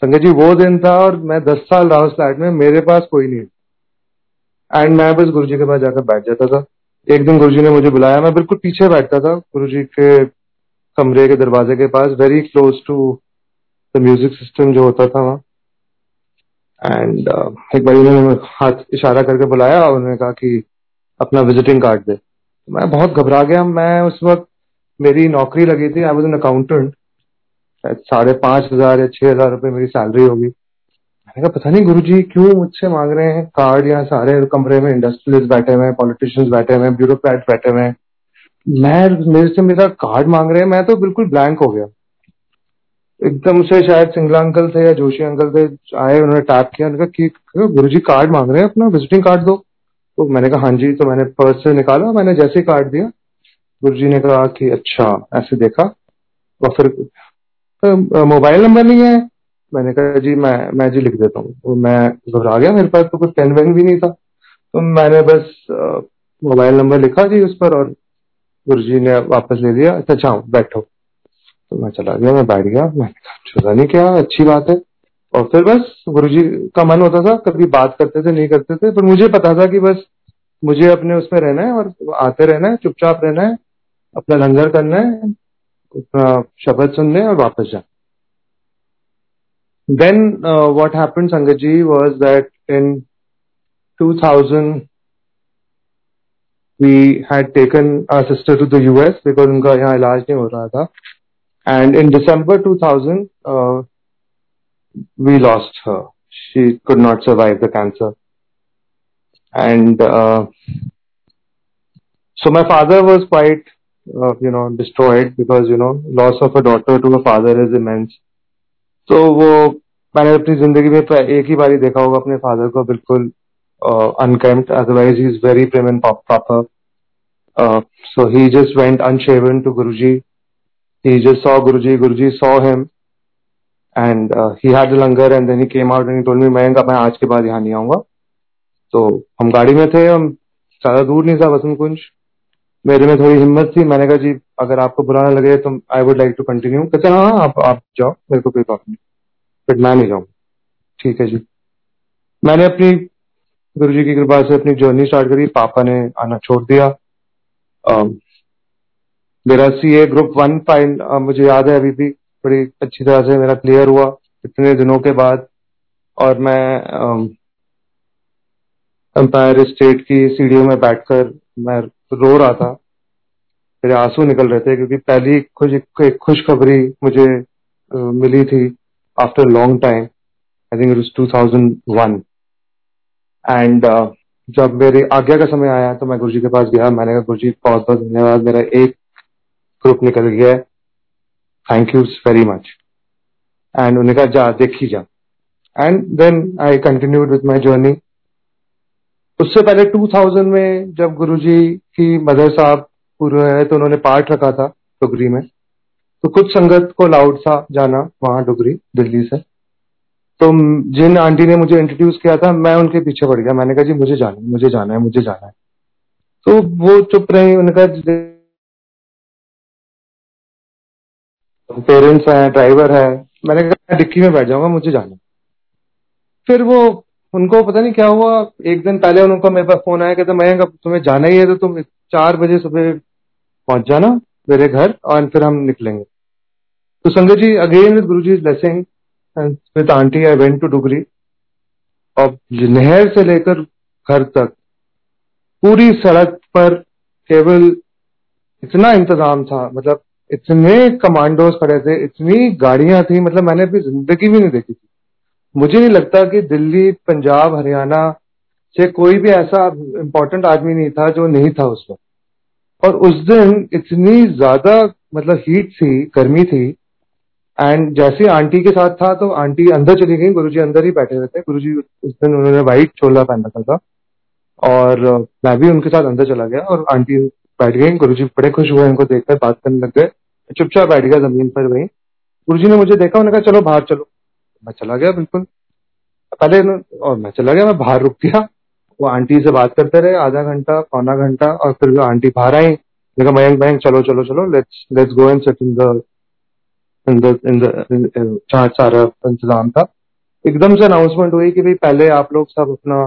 [SPEAKER 1] संगत जी, वो दिन था और मैं दस साल रहा उस फ्लैट में, मेरे पास कोई नहीं एंड मैं बस गुरुजी के पास जाकर बैठ जाता था। एक दिन गुरुजी ने मुझे बुलाया, मैं बिल्कुल पीछे बैठता था गुरुजी के कमरे के दरवाजे के पास very close to the music system जो होता था वहाँ। एंड uh, एक बार उन्होंने हाथ इशारा करके बुलाया और उन्होंने कहा कि अपना विजिटिंग कार्ड दे। मैं बहुत घबरा गया। मैं उस वक्त मेरी नौकरी लगी थी। आई वॉज़ एन अकाउंटेंट साढ़े पाँच हज़ार या छह हज़ार रुपए मेरी सैलरी होगी। मैंने कहा पता नहीं गुरु जी क्यों मुझसे मांग रहे हैं कार्ड यहाँ सारे कमरे में इंडस्ट्रियलिस्ट बैठे हुए हैं पॉलिटिशियंस बैठे हुए हैं ब्यूरोक्रेट बैठे हुए हैं? मैं मेरे से मेरा कार्ड मांग रहे हैं। मैं तो बिल्कुल ब्लैंक हो गया। एकदम से शायद सिंगला अंकल थे या जोशी अंकल थे, आए, उन्होंने टैप किया, उन्होंने कहा कि गुरु जी कार्ड मांग रहे हैं अपना? विजिटिंग कार्ड दो। तो मैंने कहा हाँ जी। तो मैंने पर्स से निकाला, मैंने जैसे ही कार्ड दिया गुरु जी ने कहा कि अच्छा ऐसे देखा। और फिर मोबाइल नंबर नहीं है। मैंने कहा, जी, मैं मैं जी लिख देता हूँ। तो मैं घबरा गया मेरे पास तो कुछ पेन वेन भी नहीं था। तो मैंने बस मोबाइल नंबर लिखा जी उस पर और गुरु जी ने वापस ले दिया अच्छा अच्छा बैठो। तो मैं चला गया मैं बैठ गया मैंने कहा छुदा नहीं क्या अच्छी बात है? और फिर बस गुरु जी का मन होता था कभी बात करते थे नहीं करते थे पर मुझे पता था कि बस मुझे अपने उसमें रहना है और आते रहना है चुपचाप रहना है अपना लंगर करना है अपना शब्द सुनने और वापस जाना then uh, what happened sangaji was that in 2000 we had taken our sister to the US because उनका यहाँ इलाज नहीं हो रहा था। And in December 2000, uh, we lost her. She could not survive the cancer. And uh, so my father was quite, uh, you know, destroyed because, you know, loss of a daughter to a father is immense. तो वो मैंने अपनी जिंदगी में एक ही बारी देखा होगा अपने फादर को बिल्कुल unkempt otherwise he is very prim and proper so he just went unshaven to Guruji he just saw Guruji, Guruji saw him and uh, he had the langar and then he came out and he told me मैं मैं आज के बाद यहाँ नहीं आऊँगा. तो हम गाड़ी में थे हम ज़्यादा दूर नहीं था वसंत कुंज। मेरे में थोड़ी हिम्मत थी मैंने कहा जी अगर आपको बुरा ना लगे तो I would like to continue कहते हाँ हाँ आप आप जाओ मेरे को कोई प्रॉब्लम नहीं. बट मैं नहीं जाऊँ ठीक है जी। मैंने अपनी गुरु जी की कृपा से अपनी जर्नी स्टार्ट करी पापा ने आना छोड़ दिया। मेरा C A group one fine मुझे याद है अभी भी, बड़ी अच्छी तरह से मेरा क्लियर हुआ इतने दिनों के बाद। और मैं एम्पायर स्टेट की सीढ़ियों में बैठकर मैं रो रहा था। मेरे आँसू निकल रहे थे क्योंकि पहली खुश, एक खुशखबरी मुझे मिली थी after long time I think it two thousand one and जब मेरे आज्ञा का समय आया तो मैं गुरुजी के पास गया। मैंने कहा, गुरुजी बहुत बहुत धन्यवाद। मेरा एक ग्रुप निकल गया thank you very much and उन्होंने कहा, जा, देखी जा. And then I continued with my journey उससे पहले 2000 में जब गुरुजी की मदर साहब पूरे है तो उन्होंने पाठ रखा था डुगरी में। तो कुछ संगत को लाउड था जाना वहाँ डुगरी, दिल्ली से। तो जिन आंटी ने मुझे इंट्रोड्यूस किया था, मैं उनके पीछे पड़ गया। मैंने कहा, जी, मुझे जाना है, मुझे जाना है, मुझे जाना है। तो वो चुप रही, उन्होंने कहा पेरेंट्स हैं, ड्राइवर है। मैंने कहा डिक्की में बैठ जाऊँगा, मुझे जाना फिर वो, उनको पता नहीं क्या हुआ। एक दिन पहले उनको मेरे पास फ़ोन आया, कहते मैं तुम्हें जाना ही है तो तुम चार बजे सुबह पहुँच जाना मेरे घर और फिर हम निकलेंगे। तो संगत जी again with Guru ji blessing with aunty I went to Dugri और नहर से लेकर घर तक, पूरी सड़क पर केवल इतना इंतज़ाम था मतलब इतने कमांडोज खड़े थे, इतनी गाड़ियाँ थी मतलब मैंने अपनी ज़िंदगी भी नहीं देखी थी। मुझे नहीं लगता कि दिल्ली, पंजाब, हरियाणा से कोई भी ऐसा इम्पोर्टेंट आदमी नहीं था जो नहीं था उस वक्त। और उस दिन इतनी ज़्यादा मतलब हीट थी, गर्मी थी एंड जैसे आंटी के साथ था तो आंटी अंदर चली गई, गुरुजी अंदर ही बैठे हुए थे। गुरुजी उस दिन उन्होंने व्हाइट चोला पहन रखा था, और मैं भी उनके साथ अंदर चला गया, और आंटी बैठ गई, गुरुजी बड़े खुश हुए, उनको देखकर बात करने लग गए। चुपचाप बैठ गया ज़मीन पर वहीं। गुरुजी ने मुझे देखा, उन्होंने कहा, चलो, बाहर चलो। मैं चला गया, बिल्कुल। पहले और मैं चला गया, मैं बाहर रुक गया। वो आंटी से बात करते रहे, आधा घंटा, पौना घंटा, और फिर वो आंटी बाहर आई। देखा मयंक मयंक, चलो चलो चलो let's let's go and set in the in the in the जहाँ सारा इंतज़ाम था। एकदम से अनाउंसमेंट हुई कि भाई, पहले आप लोग सब अपना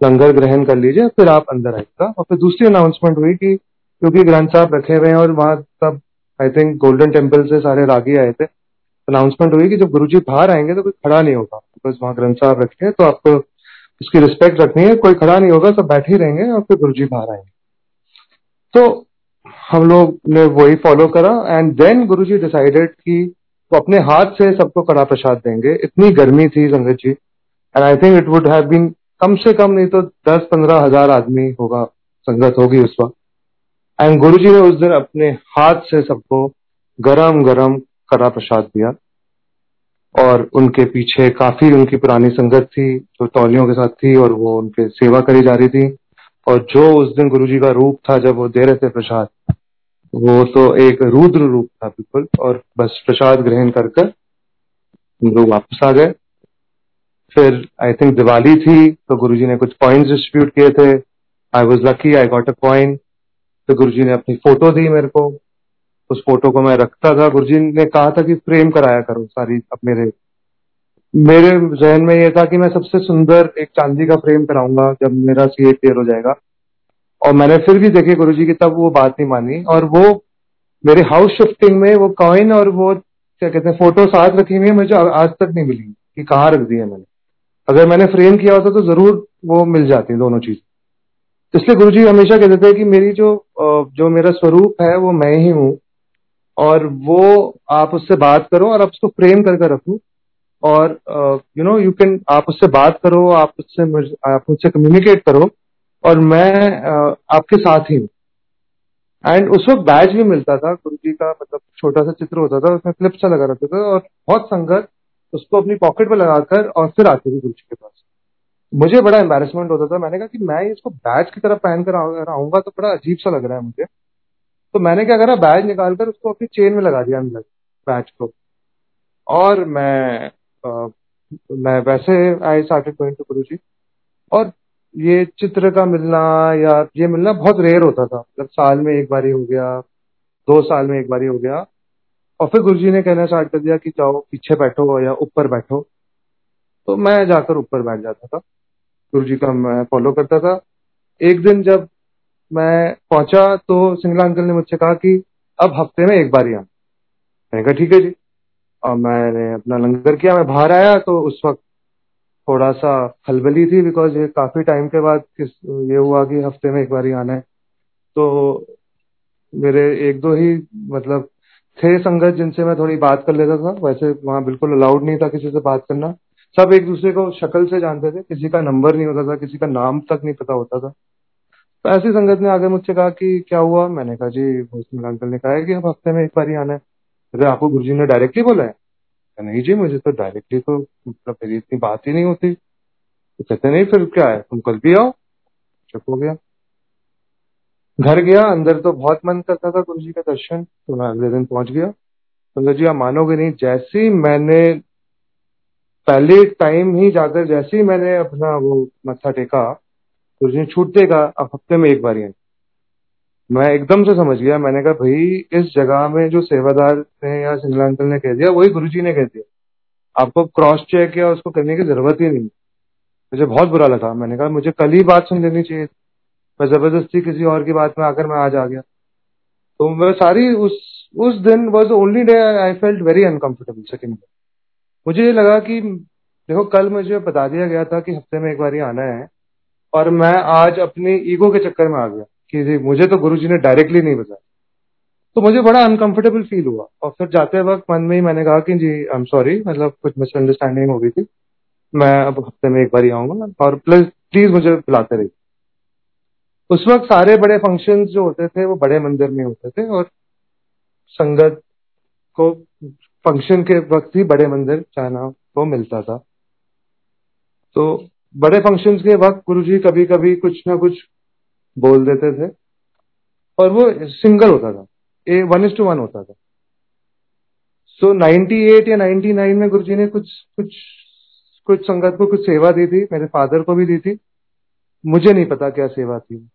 [SPEAKER 1] लंगर ग्रहण कर लीजिए, फिर आप अंदर आएगा और फिर दूसरी अनाउंसमेंट हुई कि, क्योंकि ग्रंथ साहब रखे हुए हैं और वहाँ आई थिंक गोल्डन टेंपल से सारे रागी आए थे। अनाउंसमेंट हुई कि जब गुरुजी बाहर आएँगे तो कोई खड़ा नहीं होगा। बिकॉज़ वहाँ ग्रंथ साहब रखे हैं तो आपको उसकी रिस्पेक्ट रखनी है। कोई खड़ा नहीं होगा, सब बैठे ही रहेंगे और फिर गुरुजी बाहर आएँगे। तो हम लोग ने वही फॉलो करा एंड देन गुरुजी डिसाइडेड कि वो अपने हाथ से सबको कड़ा प्रसाद देंगे। इतनी गर्मी थी Sangat ji. And I think it would have been कम से कम नहीं तो दस पंद्रह हज़ार आदमी होगा, संगत होगी उस वक्त। एंड गुरु जी ने उस दिन अपने हाथ से सबको गरम गरम कड़ा प्रसाद दिया और उनके पीछे काफ़ी उनकी पुरानी संगत थी, जो तौलियों के साथ थी और वो उनके सेवा करी जा रही थी। और जो उस दिन गुरु जी का रूप था, जब वो दे रहे थे प्रसाद, वो तो एक रुद्र रूप था बिल्कुल और बस प्रसाद ग्रहण कर कर लोग वापस आ गए। फिर आई थिंक दिवाली थी तो गुरुजी ने कुछ पॉइंट्स डिस्ट्रीब्यूट किए थे। I was lucky I got a coin तो गुरुजी ने अपनी फ़ोटो दी मेरे को। उस फ़ोटो को मैं रखता था। गुरुजी ने कहा था कि फ्रेम कराया करो सारी अब मेरे। मेरे जहन में ये था कि मैं सबसे सुंदर एक चांदी का फ्रेम कराऊँगा जब मेरा सी क्लियर हो जाएगा। और मैंने फिर भी देखे गुरु जी की तब वो बात नहीं मानी। और वो मेरे हाउस शिफ्टिंग में वो कॉइन और वो क्या कहते हैं फ़ोटो साथ रखी हुई है, मुझे आज तक नहीं मिली कि कहाँ रख दी है मैंने। अगर मैंने फ्रेम किया होता तो ज़रूर वो मिल जाती दोनों चीज़। इसलिए गुरु जी हमेशा कहते थे कि मेरी जो जो मेरा स्वरूप है वो मैं ही हूँ। और वो आप उससे बात करो और आप उसको फ्रेम करके रखो। और यू नो यू कैन आप उससे बात करो आप उससे आप उससे कम्युनिकेट करो और मैं uh, आपके साथ ही हूँ। एंड उस वक्त बैच भी मिलता था गुरु जी का मतलब छोटा सा चित्र होता था उसमें क्लिप सा लगा रहता था और बहुत संगत उसको अपनी पॉकेट में लगाकर और फिर आते थे गुरु जी के पास। मुझे बड़ा एम्बेरसमेंट होता था। मैंने कहा कि मैं इसको बैच की तरफ़ पहन कर आऊँगा तो बड़ा अजीब सा लग रहा है मुझे। तो मैंने क्या करा बैच निकालकर उसको अपनी चेन में लगा दिया बैच को। और मैं आ, मैं वैसे आई स्टार्टेड गोइंग टू गुरु और ये चित्र का मिलना या ये मिलना बहुत रेयर होता था। मतलब साल में एक बार ही हो गया दो साल में एक बार ही हो गया। और फिर गुरु ने कहना स्टार्ट कर दिया कि जाओ पीछे बैठो या ऊपर बैठो। तो मैं जाकर ऊपर बैठ जाता था। गुरु जी का मैं फॉलो करता था। एक दिन जब मैं पहुँचा तो सिंगला अंकल ने मुझसे कहा कि अब हफ़्ते में एक बार ही आना। मैंने कहा, ठीक है जी। और मैंने अपना लंगर किया, मैं बाहर आया तो उस वक्त थोड़ा सा खलबली थी बिकॉज़ ये काफ़ी टाइम के बाद ये हुआ कि हफ़्ते में एक बार ही आना है। तो मेरे एक दो ही मतलब थे संगत जिनसे मैं थोड़ी बात कर लेता था। वैसे वहाँ बिल्कुल अलाउड नहीं था किसी से बात करना। सब एक दूसरे को शक्ल से जानते थे, किसी का नंबर नहीं होता था, किसी का नाम तक नहीं पता होता था। तो ऐसी संगत ने आगे मुझसे कहा कि क्या हुआ? मैंने कहा, जी भोसमिल अंकल ने कहा है कि अब हफ़्ते में एक बार ही आना है। अरे, आपको गुरु जी ने डायरेक्टली बोला है? नहीं जी, मुझे तो डायरेक्टली तो मतलब मेरी इतनी बात ही नहीं होती। तो कहते, नहीं, फिर क्या है? तुम कल भी आओ। चुप हो गया। घर गया, अंदर तो बहुत मन करता था गुरु जी का दर्शन। तो मैं अगले दिन पहुँच गया। तो जी, आप मानोगे नहीं, जैसे ही मैंने पहले टाइम ही जाकर जैसे ही मैंने अपना वो मत्था टेका गुरु जी छूटते का अब हफ़्ते में एक बार ही मैं एकदम से समझ गया। मैंने कहा, भाई, इस जगह में जो सेवादार ने या सिंगला अंकल ने कह दिया, वही गुरु जी ने कह दिया। आपको क्रॉस चेक या उसको करने की ज़रूरत ही नहीं मुझे बहुत बुरा लगा। मैंने कहा, मुझे कल ही बात सुन लेनी चाहिए मैं ज़बरदस्ती किसी और की बात में आकर मैं आज आ गया। तो मैं सारी उस उस दिन was only day I felt very uncomfortable second मुझे ये लगा कि, देखो, कल मुझे बता दिया गया था कि हफ़्ते में एक बार आना है, और मैं आज अपनी ईगो के चक्कर में आ गया कि मुझे तो गुरु जी ने डायरेक्टली नहीं बताया। तो मुझे बड़ा अनकंफर्टेबल फील हुआ, और फिर जाते वक्त मन में ही मैंने कहा कि जी आई एम सॉरी मतलब कुछ मिसअंडरस्टैंडिंग हो गई थी। मैं अब हफ़्ते में एक बार ही आऊँगा, और प्लस प्लीज़ मुझे बुलाते रहिए। उस वक्त सारे बड़े फ़ंक्शन जो होते थे, वो बड़े मंदिर में होते थे, और संगत को फ़ंक्शन के वक्त ही बड़े मंदिर जाना को मिलता था। तो बड़े फ़ंक्शंस के वक्त गुरुजी कभी कभी कुछ ना कुछ बोल देते थे और वो सिंगल होता था। A one is to one होता था। सो so, 98 या 99 में गुरुजी ने कुछ कुछ कुछ संगत को कुछ सेवा दी थी मेरे फादर को भी दी थी। मुझे नहीं पता क्या सेवा थी।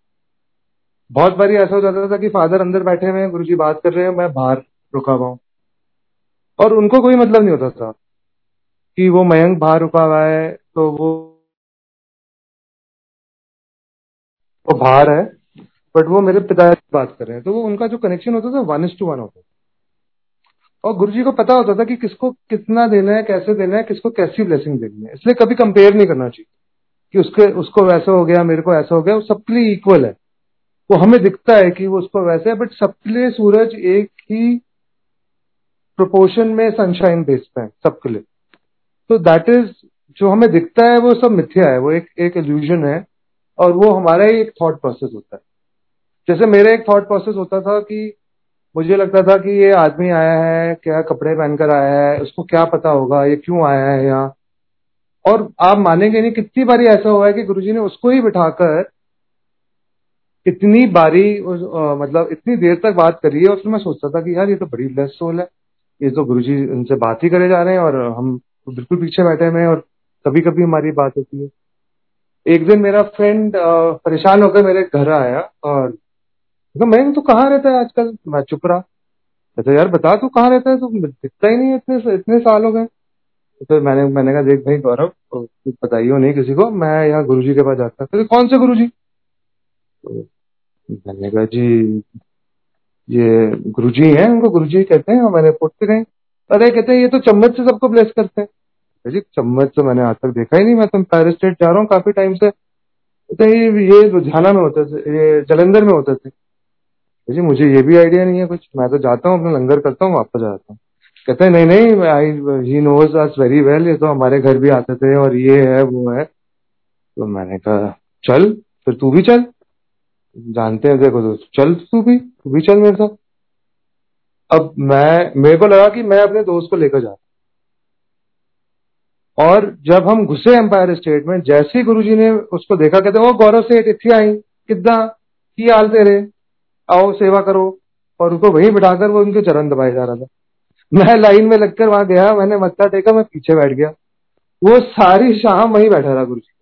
[SPEAKER 1] बहुत बारी ऐसा हो जाता था कि फादर अंदर बैठे हुए हैं गुरु जी बात कर रहे हैं मैं बाहर रुका हुआ हूँ। और उनको कोई मतलब नहीं होता था कि वो मयंक बाहर रुका हुआ है तो वो वो बाहर है बट वो मेरे पिताजी बात कर रहे हैं। तो वो उनका जो कनेक्शन होता था वन इज़ टू वन होता और गुरु जी को पता होता था कि किसको कितना देना है, कैसे देना है, किसको कैसी ब्लेसिंग देनी है। इसलिए कभी कंपेयर नहीं करना चाहिए कि उसके, उसको वैसा हो गया, मेरे को ऐसा हो गया, वो सबके लिए इक्वल है। वो हमें दिखता है कि वो उसको वैसे है बट सबके लिए सूरज एक ही प्रोपोर्शन में सनशाइन भेजता है सबके लिए। तो दैट इज़ जो हमें दिखता है वो सब मिथ्या है वो एक एक इल्यूजन है और वो हमारा ही एक थॉट प्रोसेस होता है। जैसे मेरा एक थॉट प्रोसेस होता था कि मुझे लगता था कि ये आदमी आया है क्या कपड़े पहनकर आया है उसको क्या पता होगा ये क्यों आया है यहाँ? और आप मानेंगे नहीं कितनी बारी ऐसा हुआ है कि गुरुजी ने उसको ही बिठाकर इतनी बारी आ, मतलब इतनी देर तक बात करी है फिर मैं सोचता था कि यार ये तो बड़ी ब्लेस सोल है। ये तो गुरु जी उनसे बात ही करे जा रहे हैं और हम बिल्कुल पीछे बैठे हुए हैं और कभी कभी हमारी बात होती है। एक दिन मेरा फ्रेंड परेशान होकर मेरे घर आया और तो मैं तो कहाँ रहता है आजकल? मैं चुप रहा। कहते यार बता, तू कहाँ रहता है? तो दिखता ही नहीं इतने इतने साल हो गए। तो मैंने मैंने कहा, देख भाई गौरव कुछ बताइयो नहीं किसी को, मैं यहाँ गुरुजी के पास जाता तो कौन से गुरुजी? तो मैंने कहा, जी ये गुरुजी हैं, उनको गुरुजी कहते हैं मैंने पोट पे गए। अरे, कहते हैं, ये तो चम्मच से सबको ब्लेस करते हैं। जी, चम्मच तो मैंने आज तक देखा ही नहीं, मैं तो पैर स्टेट जा रहा हूँ, काफ़ी टाइम से। कहते ये लुधियाना में होते थे, ये जलंधर में होते थे। जी, मुझे ये भी आइडिया नहीं है कुछ। मैं तो जाता हूँ, अपना लंगर करता हूँ, वापस जाता हूँ। कहते हैं, नहीं नहीं I he knows us very well ये तो हमारे घर भी आते थे और ये है, वो है। तो मैंने कहा, चल, फिर तू भी चल। जानते हैं, देखो दोस्त चल तू भी तू भी चल मेरे साथ। अब मैं, मेरे को लगा कि मैं अपने दोस्त को लेकर जा और जब हम घुसे एम्पायर स्टेट में, जैसे ही गुरुजी ने उसको देखा, कहते, ओ गौरव सेठ, इतनी आई किदा की हाल तेरे? आओ, सेवा करो। और उसको वहीं बिठाकर वो उनके चरण दबाए जा रहा था। मैं लाइन में लगकर वहाँ गया, मैंने मत्था टेका, मैं पीछे बैठ गया। वो सारी शाम वहीं बैठा रहा गुरु जी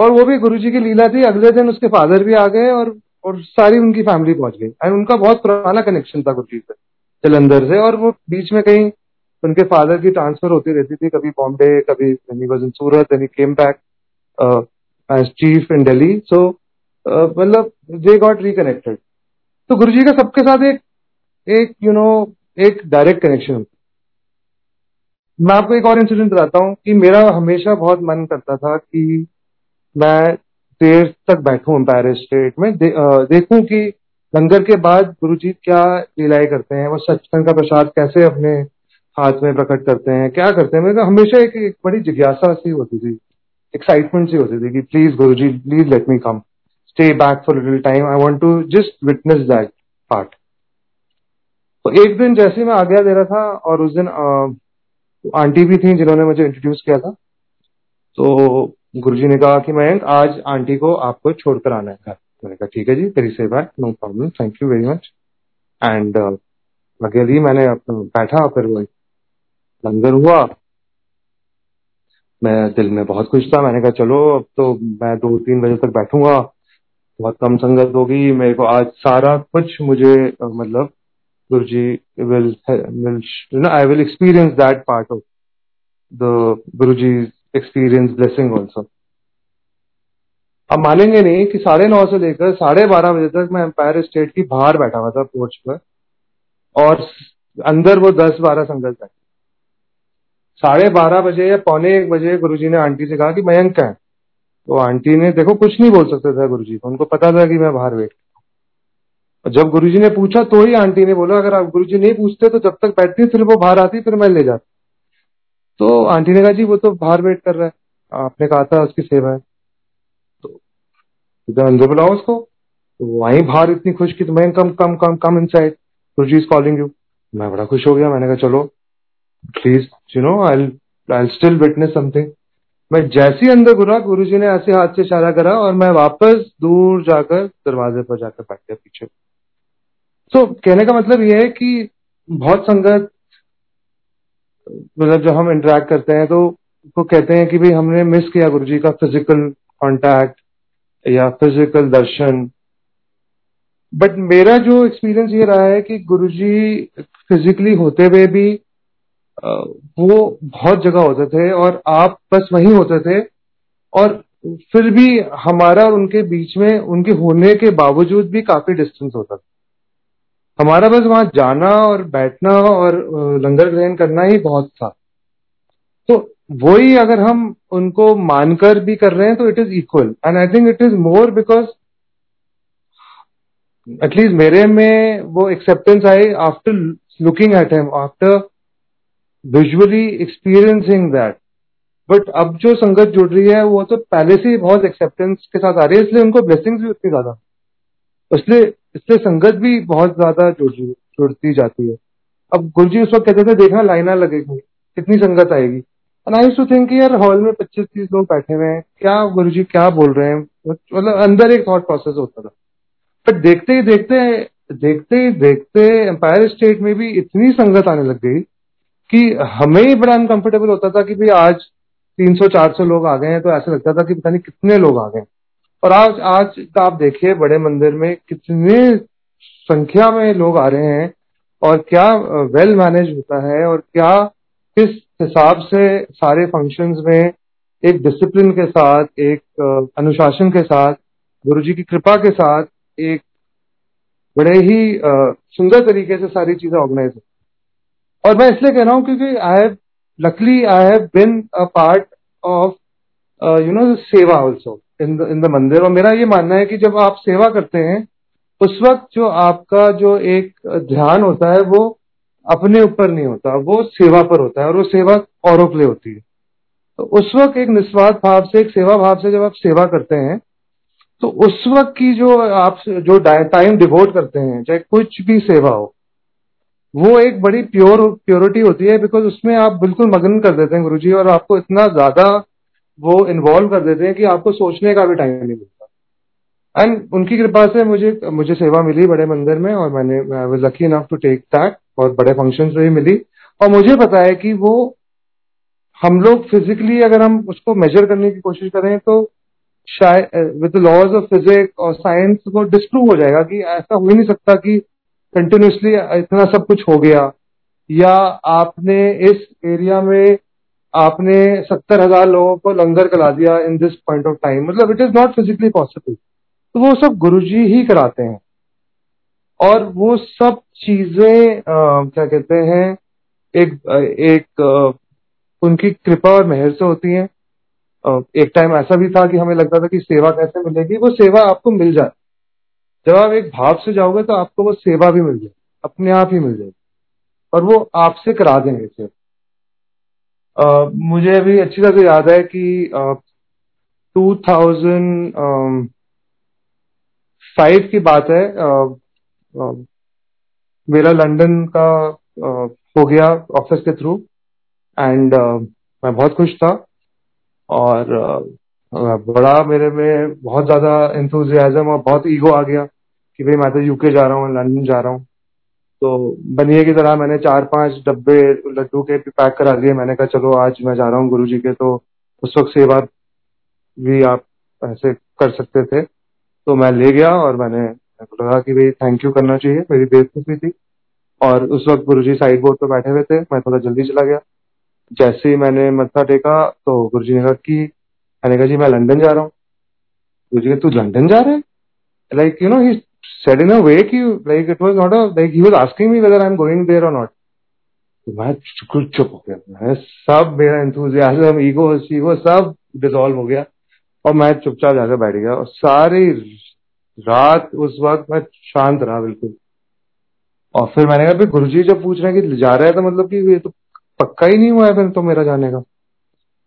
[SPEAKER 1] और वो भी गुरु जी की लीला थी। अगले दिन उसके फादर भी आ गए और और सारी उनकी फैमिली पहुँच गई। एंड उनका बहुत पुराना कनेक्शन था गुरु जी से जलंधर से। और वो बीच में कहीं उनके फादर की ट्रांसफ़र होती रहती थी कभी बॉम्बे कभी Surat came back chief in Delhi so मतलब दे गॉट रिकनेक्टेड तो गुरु जी का सबके साथ एक एक यू you नो know, एक डायरेक्ट कनेक्शन मैं आपको एक और इंसिडेंट बताता हूँ कि मेरा हमेशा बहुत मन करता था कि मैं देर तक बैठूं एम्पायर स्टेट में। दे, आ, देखूँ कि लंगर के बाद गुरु जी क्या लीलाएँ करते हैं वो सचखंड का प्रसाद कैसे अपने हाथ में प्रकट करते हैं क्या करते हैं? मेरे हमेशा एक, एक बड़ी जिज्ञासा सी होती थी एक्साइटमेंट सी होती थी कि please Guru ji please let me come stay back for little time I want to just witness that part तो एक दिन जैसे मैं आज्ञा दे रहा था और उस दिन आ, आंटी भी थी जिन्होंने मुझे इंट्रोड्यूस किया था तो गुरुजी ने कहा कि मैं आज आंटी को आपको छोड़कर आना है घर। मैंने कहा, ठीक है जी, तेरी सेवा है no problem thank you very much and अकेली मैंने बैठा, फिर वो लंगर हुआ। मैं दिल में बहुत खुश था, मैंने कहा, चलो, अब तो मैं दो तीन बजे तक बैठूँगा। बहुत कम संगत होगी, मेरे को आज सारा कुछ मुझे मतलब Guru ji will I will experience that part of the Guru ji experience blessing also अब मानेंगे नहीं कि साढ़े नौ से लेकर साढ़े बारह बजे तक मैं एम्पायर स्टेट की बाहर बैठा हुआ था पोर्च पर और अंदर वो दस बारह संगत बैठे। साढ़े बारह बजे या पौने एक बजे गुरुजी ने आंटी से कहा कि मयंक है। तो आंटी ने देखो कुछ नहीं बोल सकते थे गुरुजी को, उनको पता था कि मैं बाहर वेट जब गुरुजी ने पूछा तो ही आंटी ने बोला, अगर आप गुरुजी नहीं पूछते तो जब तक बैठती फिर वो बाहर आती, फिर मैं ले जाती तो आंटी ने कहा, जी, वो तो बाहर वेट कर रहा है। आपने कहा था उसकी सेवा है। तो अंदर बुलाओ उसको। तो वहीं बाहर इतनी खुश की मैं come come come come inside Guruji is calling you मैं बड़ा खुश हो गया। मैंने कहा, चलो please you know I I still witness something मैं जैसे ही अंदर घुरा गुरु जी ने ऐसे हाथ से इशारा करा और मैं वापस दूर जाकर दरवाजे पर जाकर बैठ गया पीछे। तो कहने का मतलब यह है कि बहुत संगत मतलब जब हम इंटरेक्ट करते हैं तो वो कहते हैं कि भाई हमने मिस किया गुरु जी का फ़िज़िकल कांटेक्ट या फ़िज़िकल दर्शन। बट मेरा जो एक्सपीरियंस ये रहा है कि गुरुजी फिजिकली होते हुए भी वो बहुत जगह होते थे और आप बस वहीं होते थे और फिर भी हमारा और उनके बीच में, उनके होने के बावजूद भी काफ़ी डिस्टेंस होता था। हमारा बस वहाँ जाना और बैठना और लंगर ग्रहण करना ही बहुत था। तो वही अगर हम उनको मानकर भी कर रहे हैं तो it is equal and I think it is more because at least मेरे में वो acceptance I after looking at him after visually experiencing that but अब जो संगत जुड़ रही है, वो तो पहले से ही बहुत एक्सेप्टेंस के साथ आ रही है, इसलिए उनको ब्लेसिंग्स भी उतनी ज़्यादा इसलिए इसलिए संगत भी बहुत ज़्यादा जुड़, जुड़ती जाती है। अब गुरु जी उस वक्त कहते थे, देखना, लाइना लगेगी, कितनी संगत आएगी। एंड आई टू थिंक यार हॉल में पच्चीस तीस लोग बैठे हुए हैं, क्या गुरु जी क्या बोल रहे हैं? मतलब अंदर एक थॉट प्रोसेस होता था। बट देखते ही, देखते देखते ही, देखते एम्पायर स्टेट में भी इतनी संगत आने लग गई कि हमें ही बड़ा अनकंफर्टेबल होता था कि भाई आज 300-400 लोग आ गए हैं तो ऐसा लगता था कि पता नहीं कितने लोग आ गए और आज आज आप देखिए, बड़े मंदिर में कितने संख्या में लोग आ रहे हैं और क्या वेल मैनेज होता है और क्या, किस हिसाब से सारे फ़ंक्शंस में एक डिसिप्लिन के साथ, एक अनुशासन के साथ, गुरु जी की कृपा के साथ एक बड़े ही सुंदर तरीके से सारी चीज़ें ऑर्गेनाइज है। और मैं इसलिए कह रहा हूँ क्योंकि I have luckily I have been a part of you know सेवा also in the in the मंदिर। और मेरा ये मानना है कि जब आप सेवा करते हैं, उस वक्त जो आपका जो एक ध्यान होता है, वो अपने ऊपर नहीं होता, वो सेवा पर होता है और वो सेवा औरों के लिए होती है। तो उस वक्त एक निस्वार्थ भाव से, एक सेवा भाव से जब आप सेवा करते हैं तो उस वक्त की जो आप जो टाइम डिवोट करते हैं, चाहे कुछ भी सेवा हो, वो एक बड़ी प्योर प्योरिटी होती है बिकॉज़ उसमें आप बिल्कुल मगन कर देते हैं गुरुजी, और आपको इतना ज़्यादा वो इन्वॉल्व कर देते हैं कि आपको सोचने का भी टाइम नहीं मिलता। एंड उनकी कृपा से मुझे मुझे सेवा मिली बड़े मंदिर में और मैंने I was lucky enough to take that और बड़े फ़ंक्शन में भी मिली। और मुझे पता है कि वो, हम लोग फिजिकली अगर हम उसको मेजर करने की कोशिश करें तो शायद विद लॉज ऑफ़ फिजिक्स और साइंस वो डिस्प्रूव हो जाएगा कि ऐसा हो ही नहीं सकता कि कंटिन्यूसली इतना सब कुछ हो गया। या आपने इस एरिया में आपने सत्तर हज़ार लोगों को लंगर करा दिया in this point of time मतलब it is not physically possible तो वो सब गुरुजी ही कराते हैं। और वो सब चीज़ें क्या कहते हैं, एक एक उनकी कृपा और मेहर से होती हैं। एक टाइम ऐसा भी था कि हमें लगता था कि सेवा कैसे मिलेगी, वो सेवा आपको मिल जाए। जब आप एक भाव से जाओगे तो आपको वो सेवा भी मिल जाएगी अपने आप ही मिल जाएगी और वो आपसे करा देंगे सिर्फ़। मुझे अभी अच्छी तरह से याद है कि टू थाउज़ेंड फाइव की बात है मेरा लंदन का हो गया ऑफ़िस के थ्रू एंड मैं बहुत खुश था और बड़ा मेरे में बहुत ज़्यादा इंथुजियाजम और बहुत ईगो आ गया कि भाई मैं तो यूके जा रहा हूँ लंदन जा रहा हूँ। तो बनिए की तरह मैंने चार पाँच डब्बे लड्डू के भी पैक करा दिए मैंने कहा, चलो, आज मैं जा रहा हूँ गुरु जी के। तो उस वक्त सेवा भी आप ऐसे कर सकते थे। तो मैं ले गया और मैंने लगा कि भाई थैंक यू करना चाहिए। मेरी बेवकूफ़ी थी। और उस वक्त गुरु जी साइड बोर्ड पर बैठे हुए थे। मैं थोड़ा जल्दी चला गया। जैसे ही मैंने मत्था टेका तो गुरु जी ने कहा कि, मैंने कहा, जी, मैं लंदन जा रहा हूँ। गुरु जी तू लंदन जा रहे like you know he said in a way कि, like, it was not a, like, he was asking me whether I'm going there or not. तो मैं चुप चुप हो गया। मैं सब मेरा इंथुजियाज्म ईगो ईगो सब डिसॉल्व हो गया। और मैं चुपचाप जाकर बैठ गया। और सारी रात, उस वक्त मैं शांत रहा बिल्कुल। और फिर मैंने कहा गुरु जी जब पूछ रहे हैं कि जा रहे हैं तो मतलब कि ये तो पक्का ही नहीं हुआ है फिर तो मेरा जाने का?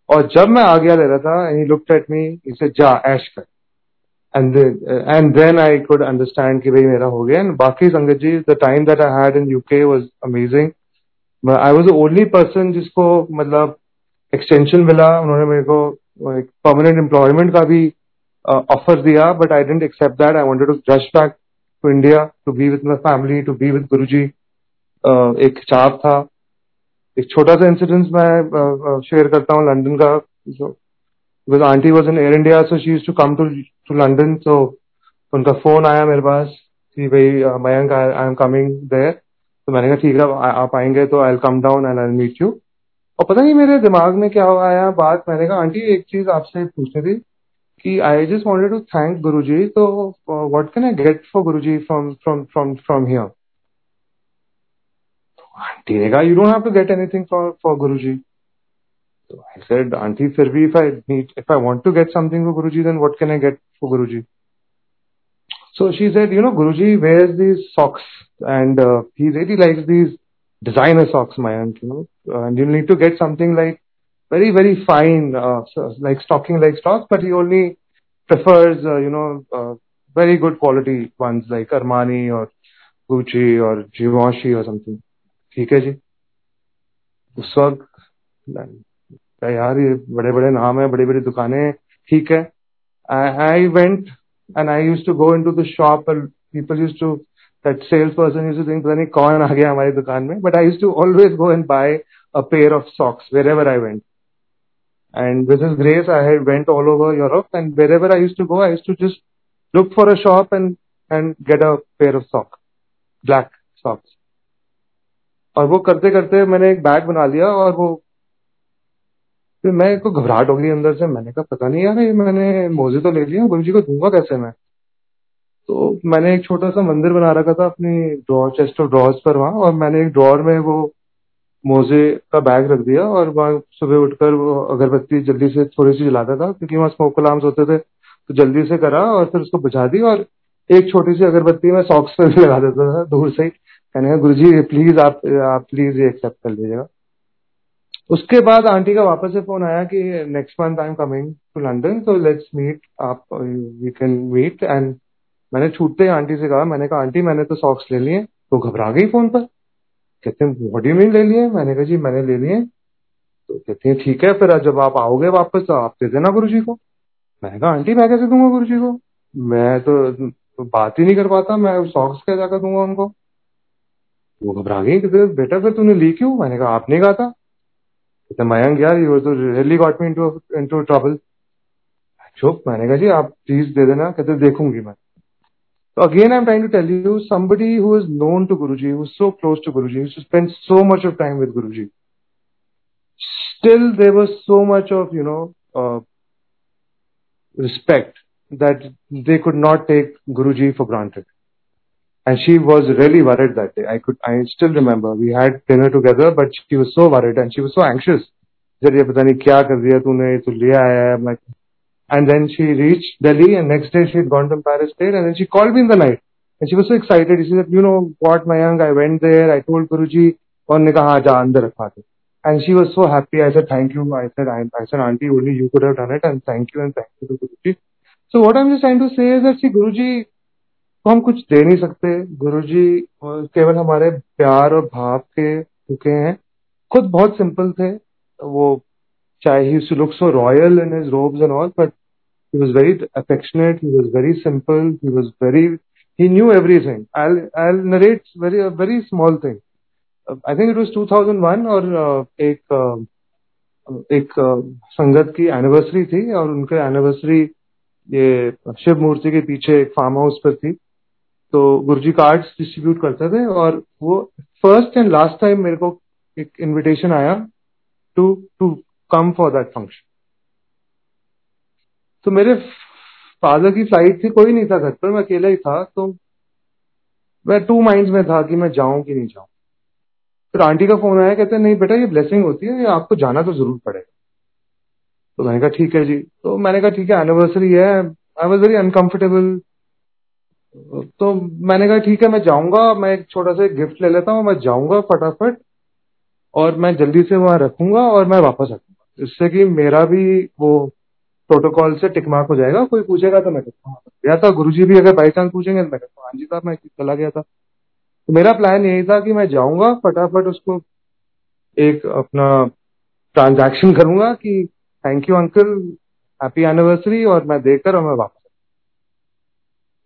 [SPEAKER 1] और जब मैं आ गया ले रहा था ही लुक्ड एट मी इसे जा, ऐश कर। And then I could understand कि भाई मेरा हो गया। एंड बाकी Sangat ji the time that I had in UK was amazing I was the only person जिसको मतलब एक्सटेंशन मिला। उन्होंने मेरे को एक परमानेंट एम्प्लॉयमेंट का भी ऑफ़र uh, दिया। But I didn't accept that I wanted to rush back to India to be with my family to be with Guru ji एक चाप था। एक छोटा सा इंसिडेंस मैं शेयर करता हूँ लंदन का। Because aunty was in Air India so she use to come to to London तो उनका फ़ोन आया मेरे पास कि भाई Mayank I am coming there तो मैंने कहा, ठीक है आप आएँगे तो I come down and I meet you और पता नहीं मेरे दिमाग में क्या आया बात। मैंने कहा, आंटी, एक चीज़ आपसे पूछनी थी कि I just wanted to thank Guruji तो what can I get for Guruji from from from from here aunty ने कहा you don't have to get anything for for Guruji. So I said, Auntie Sirvi, if I need, if I want to get something for Guruji, then what can I get for Guruji? So she said, you know, Guruji wears these socks and uh, he really likes these designer socks, Mayank, you know, and you need to get something like very, very fine, uh, so like stocking like stocks, but he only prefers, uh, you know, uh, very good quality ones like Armani or Gucci or Givenchy or something. ठीक है जी उस वक्त कहा, यार, ये बड़े बड़े नाम है बड़ी बड़ी दुकानें ठीक है। I went and I use to go in to the shop people use to that sales person use to think कौन आ गया हमारी दुकान में? But I use to always go and buy a pair of socks wherever I went and with is grace I had went all over Europe and wherever I use to go I to just look for a shop and and get a pair of socks black socks और वो करते करते मैंने एक bag बना लिया और वो फिर मैं को घबराहट हो गई अंदर से। मैंने कहा, पता नहीं यार, ये मैंने मोजे तो ले लिया गुरु जी को दूँगा कैसे मैं? तो मैंने एक छोटा सा मंदिर बना रखा था अपनी ड्रॉर चेस्ट ऑफ़ ड्रॉर्स पर वहाँ, और मैंने एक ड्रॉर में वो मोजे का बैग रख दिया, और वहाँ सुबह उठकर वो अगरबत्ती जल्दी से थोड़ी सी जलाता था, क्योंकि वहाँ स्मोक अलार्म्स होते थे तो जल्दी से करा और फिर उसको बुझा दी, और एक छोटी सी अगरबत्ती में सॉक्स पर भी लगा देता था, दूर से ही। कहने कहा गुरु जी प्लीज़ आप आप प्लीज़ ये एक्सेप्ट कर लीजिएगा। उसके बाद आंटी का वापस से फ़ोन आया कि next month I am coming to London तो लेट्स मीट आप वी कैन मीट एंड मैंने छूटते ही आंटी से कहा, मैंने कहा, आंटी, मैंने तो सॉक्स ले लिए तो घबरा गई फ़ोन पर। कहते हैं व्हाट यू मीन ले लिए मैंने कहा, जी, मैंने ले लिए तो कहते हैं, ठीक है, फिर जब आप आओगे वापस तो आप दे देना गुरु जी को. मैंने कहा, आंटी, मैं कैसे दूँगा गुरु जी को? मैं तो बात ही नहीं कर पाता, मैं सॉक्स क्या जाकर दूँगा उनको? वो घबरा गई कहते बेटा, फिर तूने ली क्यों? मैंने कहा, आपने कहा था। कहते मयंक यार यू तो really got me into into trouble चुप मैंने कहा जी आप प्लीज दे देना कहते देखूंगी मैं So again, I'm trying to tell you, somebody who is known to Guruji, who is so close to Guruji, who spent so much of time with Guruji, still there was so much of, you know, uh, respect that they could not take Guruji for granted. And she was really worried that day. I could, I still remember, we had dinner together, but she was so worried and she was so anxious. जब ये पता नहीं क्या कर दिया तूने तो ले आया है मैं and then she reached Delhi and next day she had gone to Empire State and then she called me in the night and she was so excited. She said, you know what, Mayank, I went there, I told Guruji, और ने कहा जा अंदर रखवा दे. And she was so happy. I said, thank you. I said, I, I said, auntie, only you could have done it and thank you and thank you to Guruji. So what I'm just trying to say is that see, Guruji तो हम कुछ दे नहीं सकते। गुरु जी केवल हमारे प्यार और भाव के चुके हैं। खुद बहुत सिंपल थे। वो चाहे he looks so royal in his robes and all but he was very affectionate he was very simple he was very he knew everything I I narrate very very small thing I think it was 2001 और uh, एक uh, एक uh, संगत की anniversary थी और उनके anniversary ये शिव मूर्ति के पीछे एक फार्म हाउस पर थी। तो गुरुजी कार्ड्स डिस्ट्रीब्यूट करते थे और वो फ़र्स्ट एंड लास्ट टाइम मेरे को एक इनविटेशन आया to to come for that function तो मेरे फादर की फ़्लाइट थी, कोई नहीं था घर पर, मैं अकेला ही था तो मैं टू माइंड्स में था कि मैं जाऊँ कि नहीं जाऊँ। फिर आंटी का फ़ोन आया, कहते नहीं बेटा, ये ब्लेसिंग होती है, ये आपको जाना तो ज़रूर पड़ेगा। तो मैंने कहा, ठीक है जी। तो मैंने कहा, ठीक है एनिवर्सरी है आई वॉज़ वेरी अनकंफर्टेबल तो मैंने कहा, ठीक है, मैं जाऊँगा, मैं एक छोटा सा गिफ्ट ले लेता हूँ, मैं जाऊँगा फटाफट और मैं जल्दी से वहाँ रखूँगा और मैं वापस आऊँगा। इससे कि मेरा भी वो प्रोटोकॉल से टिक मार्क हो जाएगा। कोई पूछेगा तो मैं कहता हूँ गया था गुरु जी भी अगर बाई चांस पूछेंगे तो मैं कहता हूँ हाँ जी साहब मैं चला गया था। तो मेरा प्लान यही था कि मैं जाऊँगा, फटाफट उसको एक अपना ट्रांजैक्शन करूँगा कि thank you uncle happy anniversary और मैं देकर और मैं वापस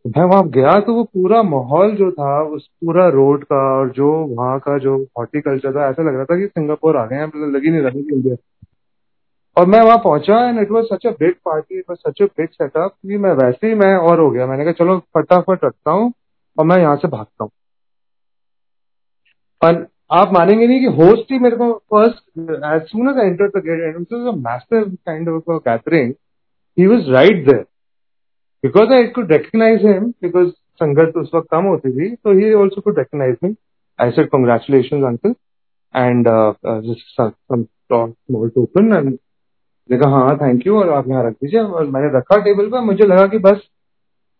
[SPEAKER 1] मैं वहाँ गया तो वो पूरा माहौल जो था, उस पूरा रोड का और जो वहाँ का जो हॉर्टिकल्चर था, ऐसा लग रहा था कि सिंगापुर आ गए हैं मतलब लग नहीं रहा इंडिया और मैं वहाँ पहुँचा and it was such a big party it such a big setup कि मैं वैसे ही मैं और हो गया। मैंने कहा, चलो, फटाफट रखता हूँ और मैं यहाँ से भागता हूँ। और आप मानेंगे नहीं कि होस्ट ही मेरे को first as soon entered the gate it was kind of gathering he was right there because I could recognize him because Sangat उस वक्त कम होती थी तो he also could recognize me I said congratulation uncle and small token and देखा हाँ thank you और आप यहाँ रख दीजिए. और मैंने रखा टेबल पर, मुझे लगा कि बस,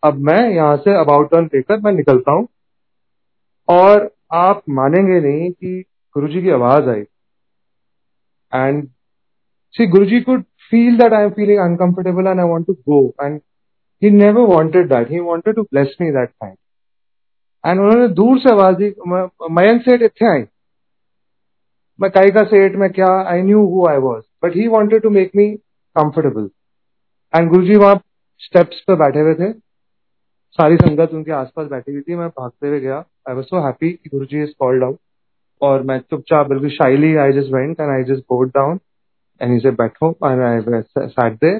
[SPEAKER 1] अब मैं यहाँ से अबाउट टर्न लेकर मैं निकलता हूँ। और आप मानेंगे नहीं कि गुरुजी की आवाज़ आई। And see Guruji could feel that I am feeling uncomfortable and I want to go. And he never wanted that. He wanted to bless me that time. And उन्होंने दूर से आवाज़ दी मयंक सेठ इतने आई मैं कई का सेठ, में क्या I knew who I was but he wanted to make me comfortable and Guru ji वहाँ स्टेप्स पे बैठे हुए थे। सारी संगत उनके आसपास बैठी हुई थी। मैं भागते हुए गया। आई वॉज़ सो हैप्पी कि गुरु जी इज़ कॉल्ड आउट और मैं चुपचाप, बिल्कुल shyly I just went and I just bought down and इसे बैठो एंड आई सैट दे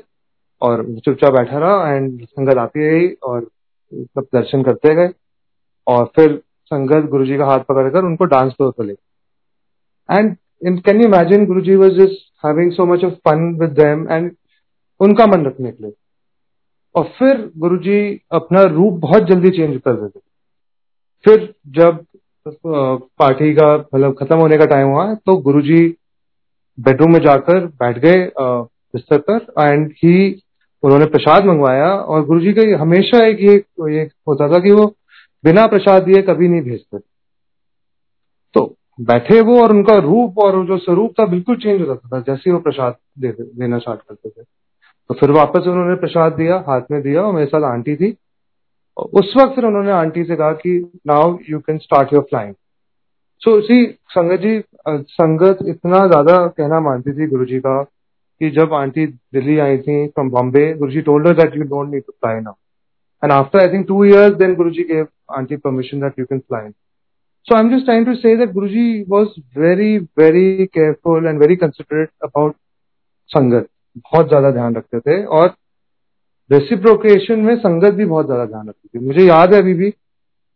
[SPEAKER 1] और चुपचाप बैठा रहा एंड संगत आती रही और सब दर्शन करते गए। और फिर संगत गुरु जी का हाथ पकड़कर उनको डांस फ्लोर पर ले and can you imagine Guru ji was just having so much of fun with them and उनका मन रखने के लिए। और फिर गुरु जी अपना रूप बहुत जल्दी चेंज कर देते फिर जब पार्टी का मतलब खत्म होने का टाइम हुआ तो गुरु जी बेडरूम में जाकर बैठ गए बिस्तर पर एंड ही उन्होंने प्रसाद मंगवाया और गुरु जी का हमेशा एक ये, होता था कि वो बिना प्रसाद दिए कभी नहीं भेजते तो बैठे वो और उनका रूप और जो स्वरूप था बिल्कुल चेंज हो जाता था जैसे ही वो प्रसाद दे, देना स्टार्ट करते थे। तो फिर वापस उन्होंने प्रसाद दिया हाथ में दिया और मेरे साथ आंटी थी। उस वक्त फिर उन्होंने आंटी से कहा कि now you can start your flying so see Sangat ji Sangat इतना ज़्यादा कहना मानती थी गुरु जी का कि जब आंटी दिल्ली आई थी from Bombay Guru ji told that you don't need to fly now and after I think two years then Guru ji gave aunty permission that you can fly So I'm just trying to say that Guruji was very, very careful and very considerate about संगत. बहुत ज़्यादा ध्यान रखते थे और reciprocation में संगत भी बहुत ज़्यादा ध्यान रखती थी. मुझे याद है अभी भी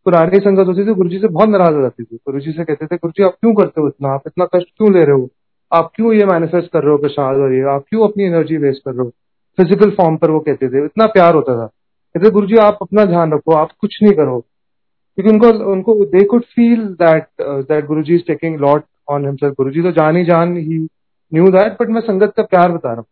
[SPEAKER 1] पुरानी संगत होती थी गुरु जी से बहुत नाराज़ हो जाती थी. गुरु जी से कहते थे गुरु जी आप क्यों करते हो इतना? आप इतना कष्ट क्यों ले रहे हो? आप क्यों ये मैनिफेस्ट कर रहे हो प्रसाद और ये? आप क्यों अपनी एनर्जी वेस्ट कर रहे हो? फ़िज़िकल फॉर्म पर वो कहते थे। इतना प्यार होता था। कहते गुरु जी आप अपना ध्यान रखो आप कुछ नहीं करो। क्योंकि उनको उनको they could feel that that Guru ji is taking lot on himself Guru ji तो जान ही जान ही न्यू दैट बट मैं संगत का प्यार बता रहा हूँ।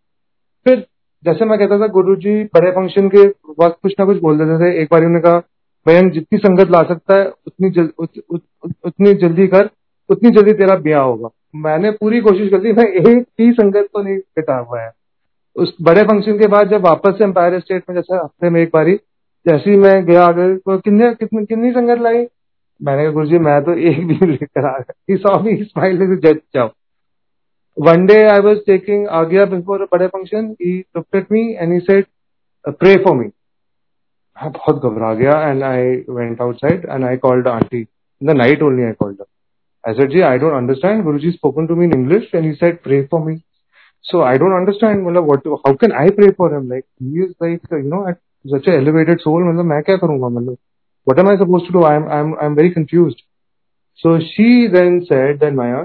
[SPEAKER 1] फिर जैसे मैं कहता था गुरु जी बड़े फ़ंक्शन के वक्त कुछ ना कुछ बोल देते थे। एक बार उन्होंने कहा भैया जितनी संगत ला सकता है उतनी जल, उत, उत, उत, उतनी जल्दी कर उतनी जल्दी तेरा ब्याह होगा। मैंने पूरी कोशिश कर दी मैं एक ही संगत को नहीं बिठा हुआ है उस बड़े फ़ंक्शन के बाद जब वापस से एम्पायर स्टेट में जैसे हफ़्ते में एक बारी जैसे ही मैं गया अगर तो कितने कितनी कितन, कितन संगत लाई? मैंने कहा गुरु मैं तो एक भी लेकर आ गया। स्माइल जज जाओ। One day I was taking आ गया बिफोर बड़े फ़ंक्शन ई टुकट me and said pray for me मैं बहुत घबरा गया and I went outside and I called aunty the night only I called I said, "Ji, I don't understand. Guruji spoken to me in English and he said pray for me." So I don't understand. मतलब what? How can I pray for him? Like he is like you know at such a elevated soul. मतलब मैं क्या करूँगा मतलब? What am I supposed to do? I'm I'm I'm very confused. So she then said that Maya,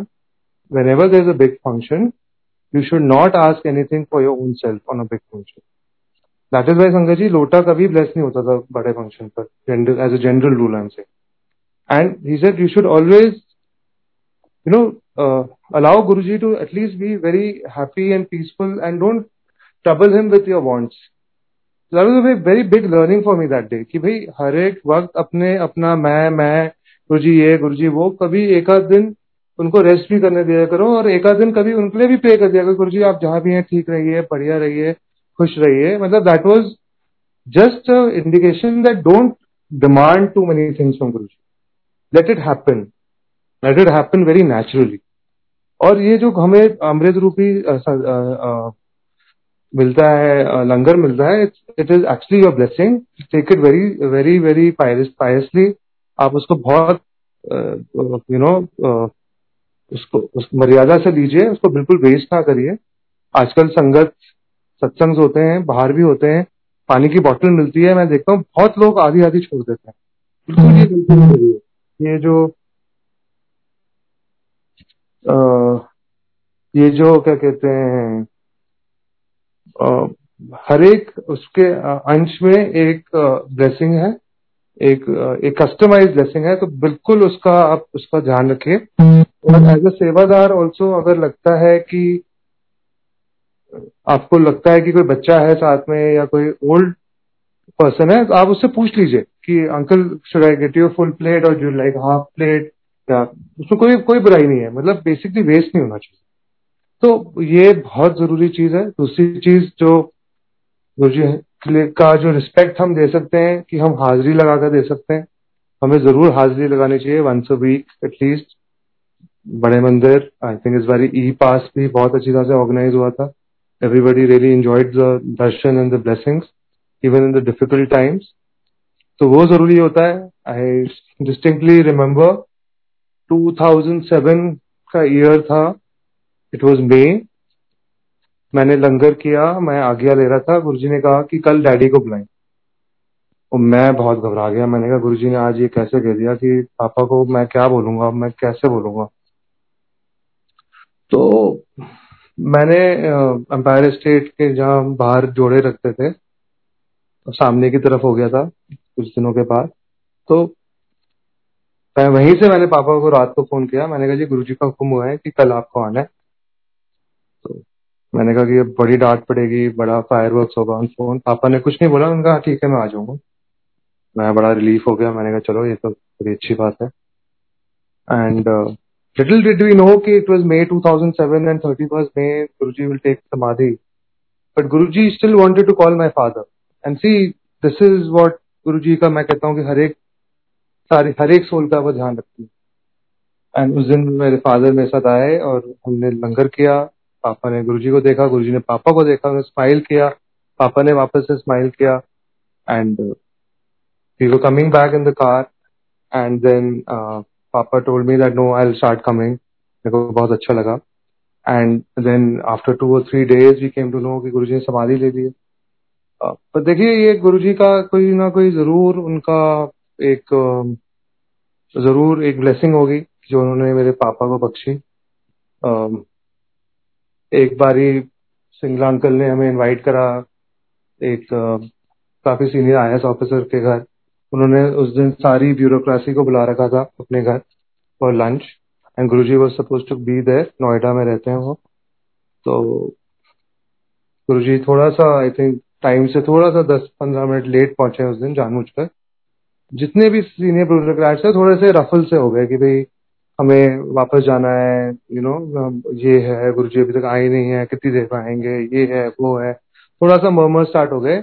[SPEAKER 1] whenever there's a big function, you should not ask anything for your own self on a big function. That is why Sangat ji लोटा कभी bless नहीं होता था बड़े function पर general as a general rule I'm saying. And he said you should always, you know, uh, allow Guruji to at least be very happy and peaceful and don't trouble him with your wants. That was a very big learning for me that day कि भाई हर एक वक्त अपने अपना मैं मैं गुरुजी ये गुरुजी वो कभी एक आध दिन उनको रेस्ट भी करने दिया करो और एक आध दिन कभी उनके लिए भी प्रे कर दिया करो गुरुजी आप जहाँ भी हैं ठीक रहिए बढ़िया रहिए खुश रहिए। मतलब that was just indication that don't demand too many things from Guruji. Let it happen let it happen very naturally और ये जो हमें अमृत रूपी मिलता है लंगर मिलता है it is actually your blessing take it very very very piously आप उसको बहुत यू नो उसको उस मर्यादा से लीजिए उसको बिल्कुल वेस्ट ना करिए। आजकल संगत सत्संग होते हैं बाहर भी होते हैं पानी की बोतल मिलती है मैं देखता हूँ बहुत लोग आधी आधी छोड़ देते हैं। बिल्कुल ये गलती नहीं है। ये जो ये जो क्या कहते हैं हर एक उसके अंश में एक ब्लेसिंग है, एक एक कस्टमाइज ब्लेसिंग है तो बिल्कुल उसका आप उसका ध्यान रखिए। और एज अ सेवादार ऑल्सो अगर लगता है कि, आपको लगता है कि कोई बच्चा है साथ में या कोई ओल्ड पर्सन है तो आप उससे पूछ लीजिए कि uncle should I get you full plate और यू लाइक हाफ़ प्लेट या उसमें कोई कोई बुराई नहीं है। मतलब बेसिकली वेस्ट नहीं होना चाहिए। तो ये बहुत ज़रूरी चीज़ है। दूसरी चीज़ जो गुरु का जो रिस्पेक्ट हम दे सकते हैं कि हम हाजिरी लगाकर दे सकते हैं। हमें ज़रूर हाजिरी लगानी चाहिए। वंस अ वीक एटलीस्ट बड़े मंदिर आई थिंक इस बार ई पास भी बहुत अच्छी तरह से ऑर्गेनाइज हुआ था। Everybody really enjoyed the darshan and the blessings even in the difficult times तो वो ज़रूरी होता है। आई डिस्टिंक्टली रिमेम्बर 2007 का ईयर था। इट वॉज़ मे मैंने लंगर किया, मैं आज्ञा ले रहा था। गुरुजी ने कहा कि कल डैडी को बुलाएँ। और मैं बहुत घबरा गया। मैंने कहा, गुरुजी ने आज ये कैसे कह दिया कि पापा को मैं क्या बोलूँगा, मैं कैसे बोलूँगा? तो मैंने एम्पायर स्टेट के जहाँ बाहर जोड़े रखते थे, सामने की तरफ़ हो गया था, कुछ दिनों के बाद। तो मैं वहीं से मैंने पापा को रात को फ़ोन किया। मैंने कहा, जी, गुरुजी का हुक्म हुआ है कि कल आपको आना है। तो मैंने कहा कि ये बड़ी डांट पड़ेगी, बड़ा फायर होगा ऑन फ़ोन पापा ने कुछ नहीं बोला। उनका ठीक है, मैं आ जाऊँगा। मैं बड़ा रिलीफ हो गया। मैंने कहा, चलो, ये तो बड़ी अच्छी बात है। And little did we know कि it was May 2007 and 31st May Guruji will take samadhi. But Guruji still wanted to call my father and see this is what Guruji का मैं कहता हूँ कि हर एक सारी हर एक सोल का वो ध्यान रखती है। एंड उस दिन मेरे फादर मेरे साथ आए और हमने लंगर किया। पापा ने गुरुजी को देखा गुरुजी ने पापा को देखा उन्हें स्माइल किया। पापा ने वापस से स्माइल किया। And we were coming back in the car and then पापा told me that no I start coming मेरे को बहुत अच्छा लगा। एंड देन आफ्टर टू और three days we came to know कि गुरुजी ने समाधि ले ली है। Uh, पर देखिए ये गुरुजी का कोई ना कोई ज़रूर उनका एक ज़रूर एक ब्लेसिंग होगी जो उन्होंने मेरे पापा को बख्शी। एक बारी सिंगला अंकल ने हमें इनवाइट करा, एक काफ़ी सीनियर आई ऑफिसर के घर। उन्होंने उस दिन सारी ब्यूरोक्रेसी को बुला रखा था अपने घर for lunch and Guru ji was supposed to be there Noida में रहते हैं वो। तो गुरु जी थोड़ा सा आई थिंक टाइम से थोड़ा सा दस पंद्रह मिनट लेट पहुँचे उस दिन जानबूझकर। जितने भी सीनियर ब्यूरोक्रेट्स थे, थोड़े से रफल से हो गए कि भाई, हमें वापस जाना है यू नो ये है, गुरु जी अभी तक आए नहीं है, कितनी देर आएँगे, ये है, वो है। थोड़ा सा मर्मर स्टार्ट हो गए।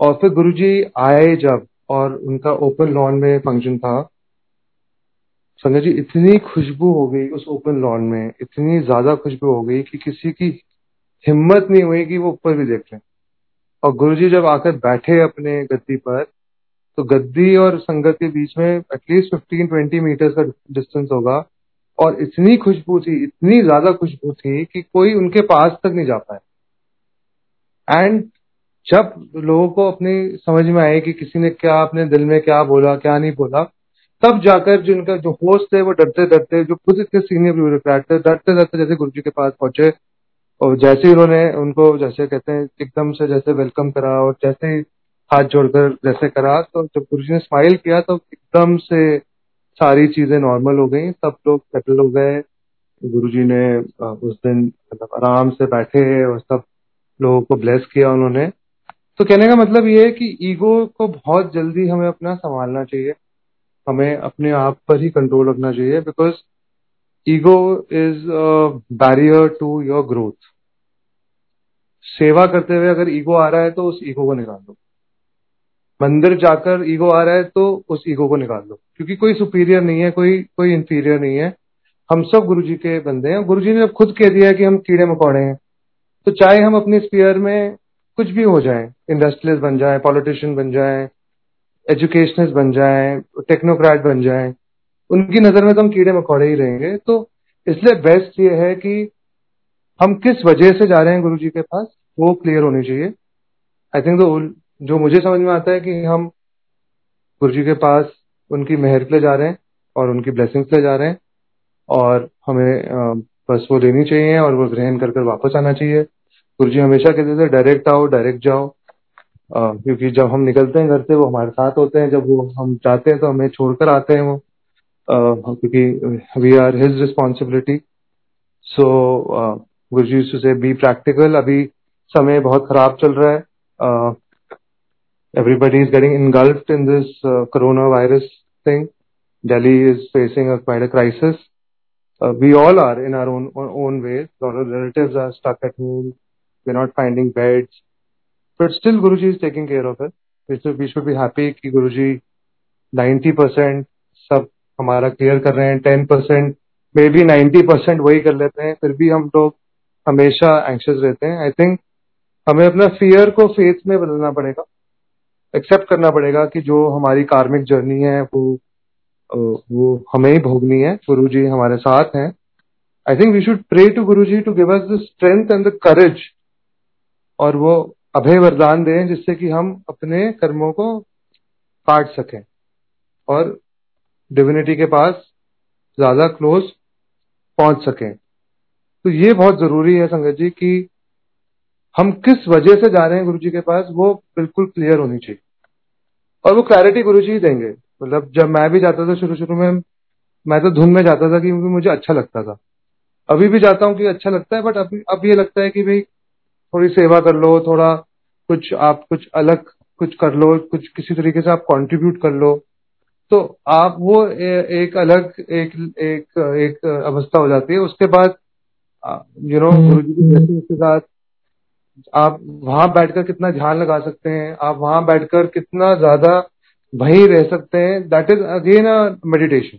[SPEAKER 1] और फिर गुरु जी आए जब, और उनका ओपन लॉन में फ़ंक्शन था। संजय जी, इतनी खुशबू हो गई उस ओपन लॉन में, इतनी ज़्यादा खुशबू हो गई कि किसी की हिम्मत नहीं हुई कि वो ऊपर भी देख लें। और गुरु जी जब आकर बैठे अपने गद्दी पर तो गद्दी और संगत के बीच में at least fifteen twenty meters का डिस्टेंस होगा। और इतनी खुशबू थी, इतनी ज़्यादा खुशबू थी कि कोई उनके पास तक नहीं जा पाया। एंड जब लोगों को अपनी समझ में आए कि किसी ने क्या अपने दिल में क्या बोला, क्या नहीं बोला, तब जाकर जिनका जो होस्ट थे, वो डरते डरते, जो खुद इतने सीनियर ब्यूरोक्रेट थे, डरते डरते जैसे गुरु जी के पास पहुँचे। और जैसे ही उन्होंने उनको, जैसे कहते हैं, एकदम से जैसे वेलकम करा और जैसे ही हाथ जोड़कर जैसे करा तो जब गुरु जी ने स्माइल किया तो एकदम से सारी चीज़ें नॉर्मल हो गई। सब लोग सेटल हो गए। गुरु जी ने उस दिन मतलब आराम से बैठे और सब लोगों को ब्लेस किया उन्होंने। तो कहने का मतलब ये है कि ईगो को बहुत जल्दी हमें अपना संभालना चाहिए। हमें अपने आप पर ही कंट्रोल रखना चाहिए because ego is barrier to your growth सेवा करते हुए अगर ईगो आ रहा है तो उस ईगो को निकाल दो। मंदिर जाकर ईगो आ रहा है तो उस ईगो को निकाल दो। क्योंकि कोई सुपीरियर नहीं है, कोई कोई इंफीरियर नहीं है। हम सब गुरु जी के बंदे हैं। गुरु जी ने खुद कह दिया कि हम कीड़े मकोड़े हैं। तो चाहे हम अपने स्पीयर में कुछ भी हो जाए इंडस्ट्रियलिस्ट बन जाए पॉलिटिशियन बन जाए एजुकेशनिस्ट बन जाए टेक्नोक्रेट बन जाए, उनकी नज़र में तो हम कीड़े मकोड़े ही रहेंगे। तो इसलिए बेस्ट ये है कि हम किस वजह से जा रहे हैं गुरु जी के पास, वो क्लियर होनी चाहिए। आई थिंक जो मुझे समझ में आता है कि हम गुरु जी के पास उनकी मेहर लिए जा रहे हैं और उनकी ब्लेसिंग्स ले जा रहे हैं और हमें बस वो लेनी चाहिए और वो ग्रहण कर कर वापस आना चाहिए। गुरु जी हमेशा कहते थे डायरेक्ट आओ डायरेक्ट जाओ। क्योंकि जब हम निकलते हैं घर से, वो हमारे साथ होते हैं। जब वो हम जाते हैं तो हमें छोड़कर आते हैं वो। क्योंकि we are his responsibility so Guru ji से बी प्रैक्टिकल अभी समय बहुत खराब चल रहा है। Everybody is getting engulfed in this uh, coronavirus thing. Delhi is facing a quite a crisis. Uh, we all are in our own own ways. Our relatives are stuck at home. We're not finding beds, but still Guruji is taking care of it. We should, we should be happy कि Guruji 90 percent सब हमारा clear कर रहे हैं 10 percent may be 90 percent वही कर लेते हैं फिर भी हम लोग हमेशा एंशियस रहते हैं आई थिंक हमें अपना फियर को फेथ में बदलना पड़ेगा एक्सेप्ट करना पड़ेगा कि जो हमारी कार्मिक जर्नी है, वो वो हमें ही भोगनी है, गुरु जी हमारे साथ हैं। I think we should pray to Guru ji to give us the strength and the courage और वो अभय वरदान दें जिससे कि हम अपने कर्मों को काट सकें और डिविनिटी के पास ज़्यादा क्लोज पहुँच सकें। तो ये बहुत ज़रूरी है संगत जी कि हम किस वजह से जा रहे हैं गुरु जी के पास, वो बिल्कुल क्लियर होनी चाहिए। और वो क्लैरिटी गुरु जी ही देंगे। मतलब जब मैं भी जाता था शुरू शुरू में मैं तो धुन में जाता था क्योंकि मुझे अच्छा लगता था। अभी भी जाता हूँ कि अच्छा लगता है बट अभी अब ये लगता है कि भाई थोड़ी सेवा कर लो थोड़ा कुछ आप कुछ अलग कुछ कर लो कुछ किसी तरीके से आप कंट्रीब्यूट कर लो। तो आप वो ए, एक अलग एक एक एक अवस्था हो जाती है। उसके बाद यू नो गुरु जी की ब्लेसिंग के साथ आप वहाँ बैठकर कितना ध्यान लगा सकते हैं, आप वहाँ बैठकर कितना ज़्यादा वहीं रह सकते हैं that is again a meditation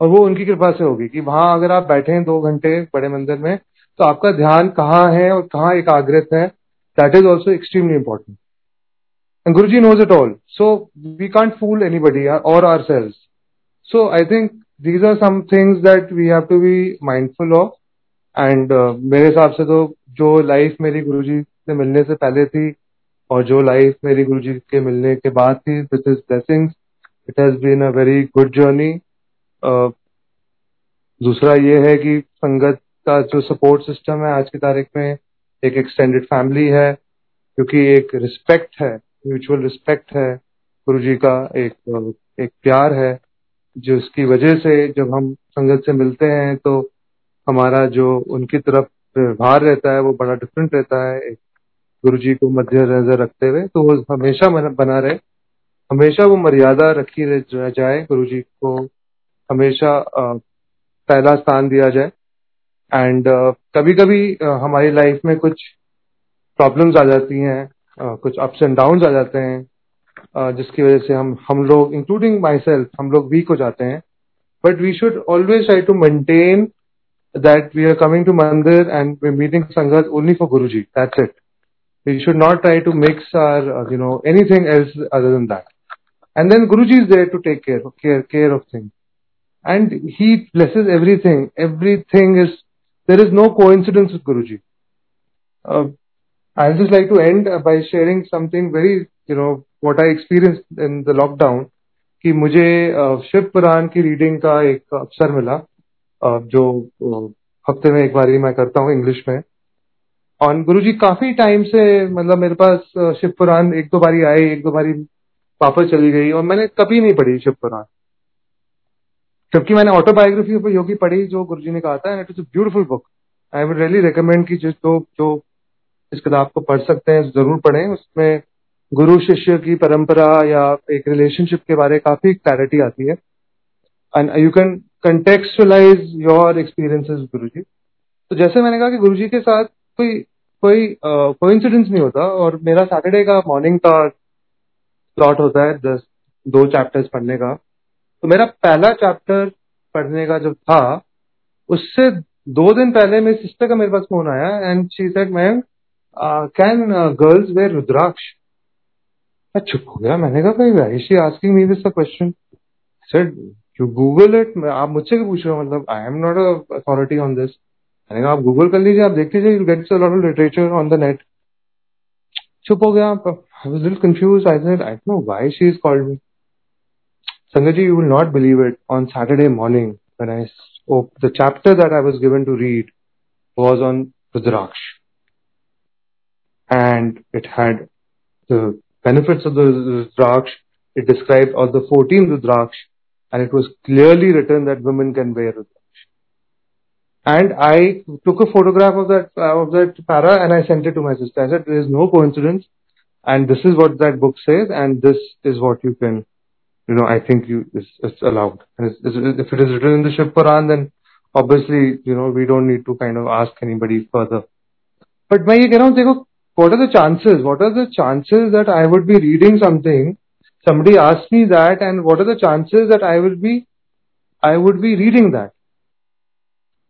[SPEAKER 1] और वो उनकी कृपा से होगी कि वहाँ अगर आप बैठे हैं दो घंटे बड़े मंदिर में तो आपका ध्यान कहाँ है और कहाँ एकाग्रत है that is also extremely important and important And Guruji knows it all. So, we can't fool anybody or ourselves. So, I think these are some things that we have to be mindful of and मेरे हिसाब से तो जो life मेरी गुरुजी से मिलने से पहले थी और जो लाइफ मेरी गुरुजी के मिलने के बाद थी this is blessings it has been a very good journey दूसरा ये है कि संगत का जो सपोर्ट सिस्टम है, आज की तारीख में एक एक्सटेंडेड फैमिली है, क्योंकि एक रिस्पेक्ट है म्यूचुअल रिस्पेक्ट है गुरु जी का एक एक प्यार है, जिसकी वजह से जब हम संगत से मिलते हैं तो हमारा जो उनकी तरफ़ व्यवहार रहता है, वो बड़ा डिफरेंट रहता है गुरु जी को मध्य नज़र रखते हुए तो वो हमेशा बना रहे। हमेशा वो मर्यादा रखी जाए गुरु जी को हमेशा पहला स्थान दिया जाए। एंड कभी कभी हमारी लाइफ में कुछ प्रॉब्लम्स आ जाती हैं कुछ अप्स एंड डाउन आ जाते हैं जिसकी वजह से हम हम लोग इंक्लूडिंग माई सेल्फ हम लोग वीक हो जाते हैं। But we should always try to maintain that we are coming to Mandir and we're meeting Sanghas only for Guruji. That's it. We should not try to mix our, uh, you know, anything else other than that. And then Guruji is there to take care, care, care of things. And he blesses everything. Everything is, there is no coincidence with Guruji. Uh, I'd just like to end by sharing something very, you know, what I experienced in the lockdown. कि मुझे शिव पुराण की reading का एक अवसर मिला जो हफ़्ते में एक बार ही मैं करता हूँ इंग्लिश में। और गुरु जी काफ़ी टाइम से मतलब मेरे पास शिव पुराण एक दो बारी आए, एक दो बारी वापस चली गई और मैंने कभी नहीं पढ़ी शिव पुराण। जबकि मैंने ऑटोबायोग्राफी ऑफ़ योगी पढ़ी, जो गुरु जी ने कहा था and it is beautiful book I would really recommend की जिस जो जो इस किताब को पढ़ सकते हैं, ज़रूर पढ़ें। उसमें गुरु शिष्य की परंपरा या एक रिलेशनशिप के बारे काफ़ी क्लैरिटी आती है। And you can your experiences Guru ji तो जैसे मैंने कहा कि गुरु जी के साथ कोई कोई कोइंसिडेंस नहीं होता और मेरा सैटरडे का मॉर्निंग का स्लॉट होता है दस, दो चैप्टर्स पढ़ने का। तो मेरा पहला चैप्टर पढ़ने का जब था, उससे दो दिन पहले मेरी सिस्टर का मेरे पास फ़ोन आया and she said ma'am can girls wear rudraksha? मैं चुप हो गया। मैंने कहा भाई she asking me this question said you Google it आप मुझसे क्यों पूछ रहे हो मतलब I am not authority on this मैंने कहा आप गूगल कर लीजिए, आप देख लीजिए you get a lot of literature on the net चुप हो गया I was little confused I said I don't know why she is called me Sangat ji you will not believe it on Saturday morning when I the chapter that I was given to read was on Rudraksh. And it had the benefits of the Rudraksh. It described all the 14 Rudraksh. And it was clearly written that women can wear Rudraksh. And I took a photograph of that uh, of that para and I sent it to my sister. I said, "There is no coincidence, and this is what that book says, and this is what you can, you know, I think you it's, it's allowed. And it's, it's, if it is written in the Shiv Quran, then obviously, you know, we don't need to kind of ask anybody further. But मैं ये कह रहा हूँ देखो, what are the chances? What are the chances that I would be reading something? Somebody asked me that, and what are the chances that I will be, I would be reading that?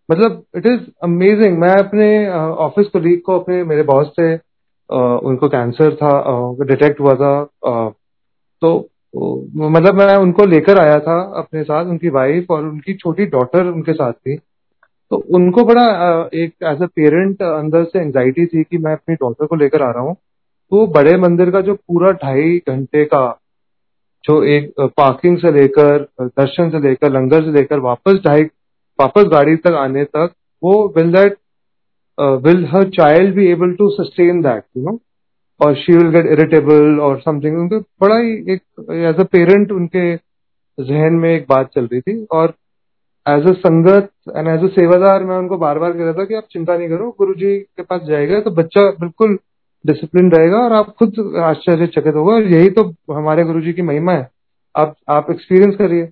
[SPEAKER 1] मतलब it is amazing मैं अपने office colleague को अपने मेरे boss थे उनको cancer था detect हुआ था तो मतलब मैं उनको लेकर आया था अपने साथ उनकी वाइफ और उनकी छोटी डॉटर उनके साथ थी। तो उनको बड़ा एक एज अ पेरेंट अंदर से एंजाइटी थी कि मैं अपनी डॉटर को लेकर आ रहा हूँ। तो बड़े मंदिर का जो पूरा ढाई घंटे का जो एक पार्किंग से लेकर दर्शन से लेकर, लंगर से लेकर वापस ढाई, वापस गाड़ी तक आने तक, वो will that will her child be able to sustain that you know और शी विल गेट इरिटेबल और समथिंग उनके बड़ा ही एक एज अ पेरेंट उनके जहन में एक बात चल रही थी। और एज अ संगत एंड एज अ सेवादार मैं उनको बार बार कह रहा था कि आप चिंता नहीं करो गुरु जी के पास जाएगा तो बच्चा बिल्कुल डिसिप्लिन रहेगा और आप खुद आश्चर्यचकित होगा। और यही तो हमारे गुरु जी की महिमा है। आप आप एक्सपीरियंस करिए।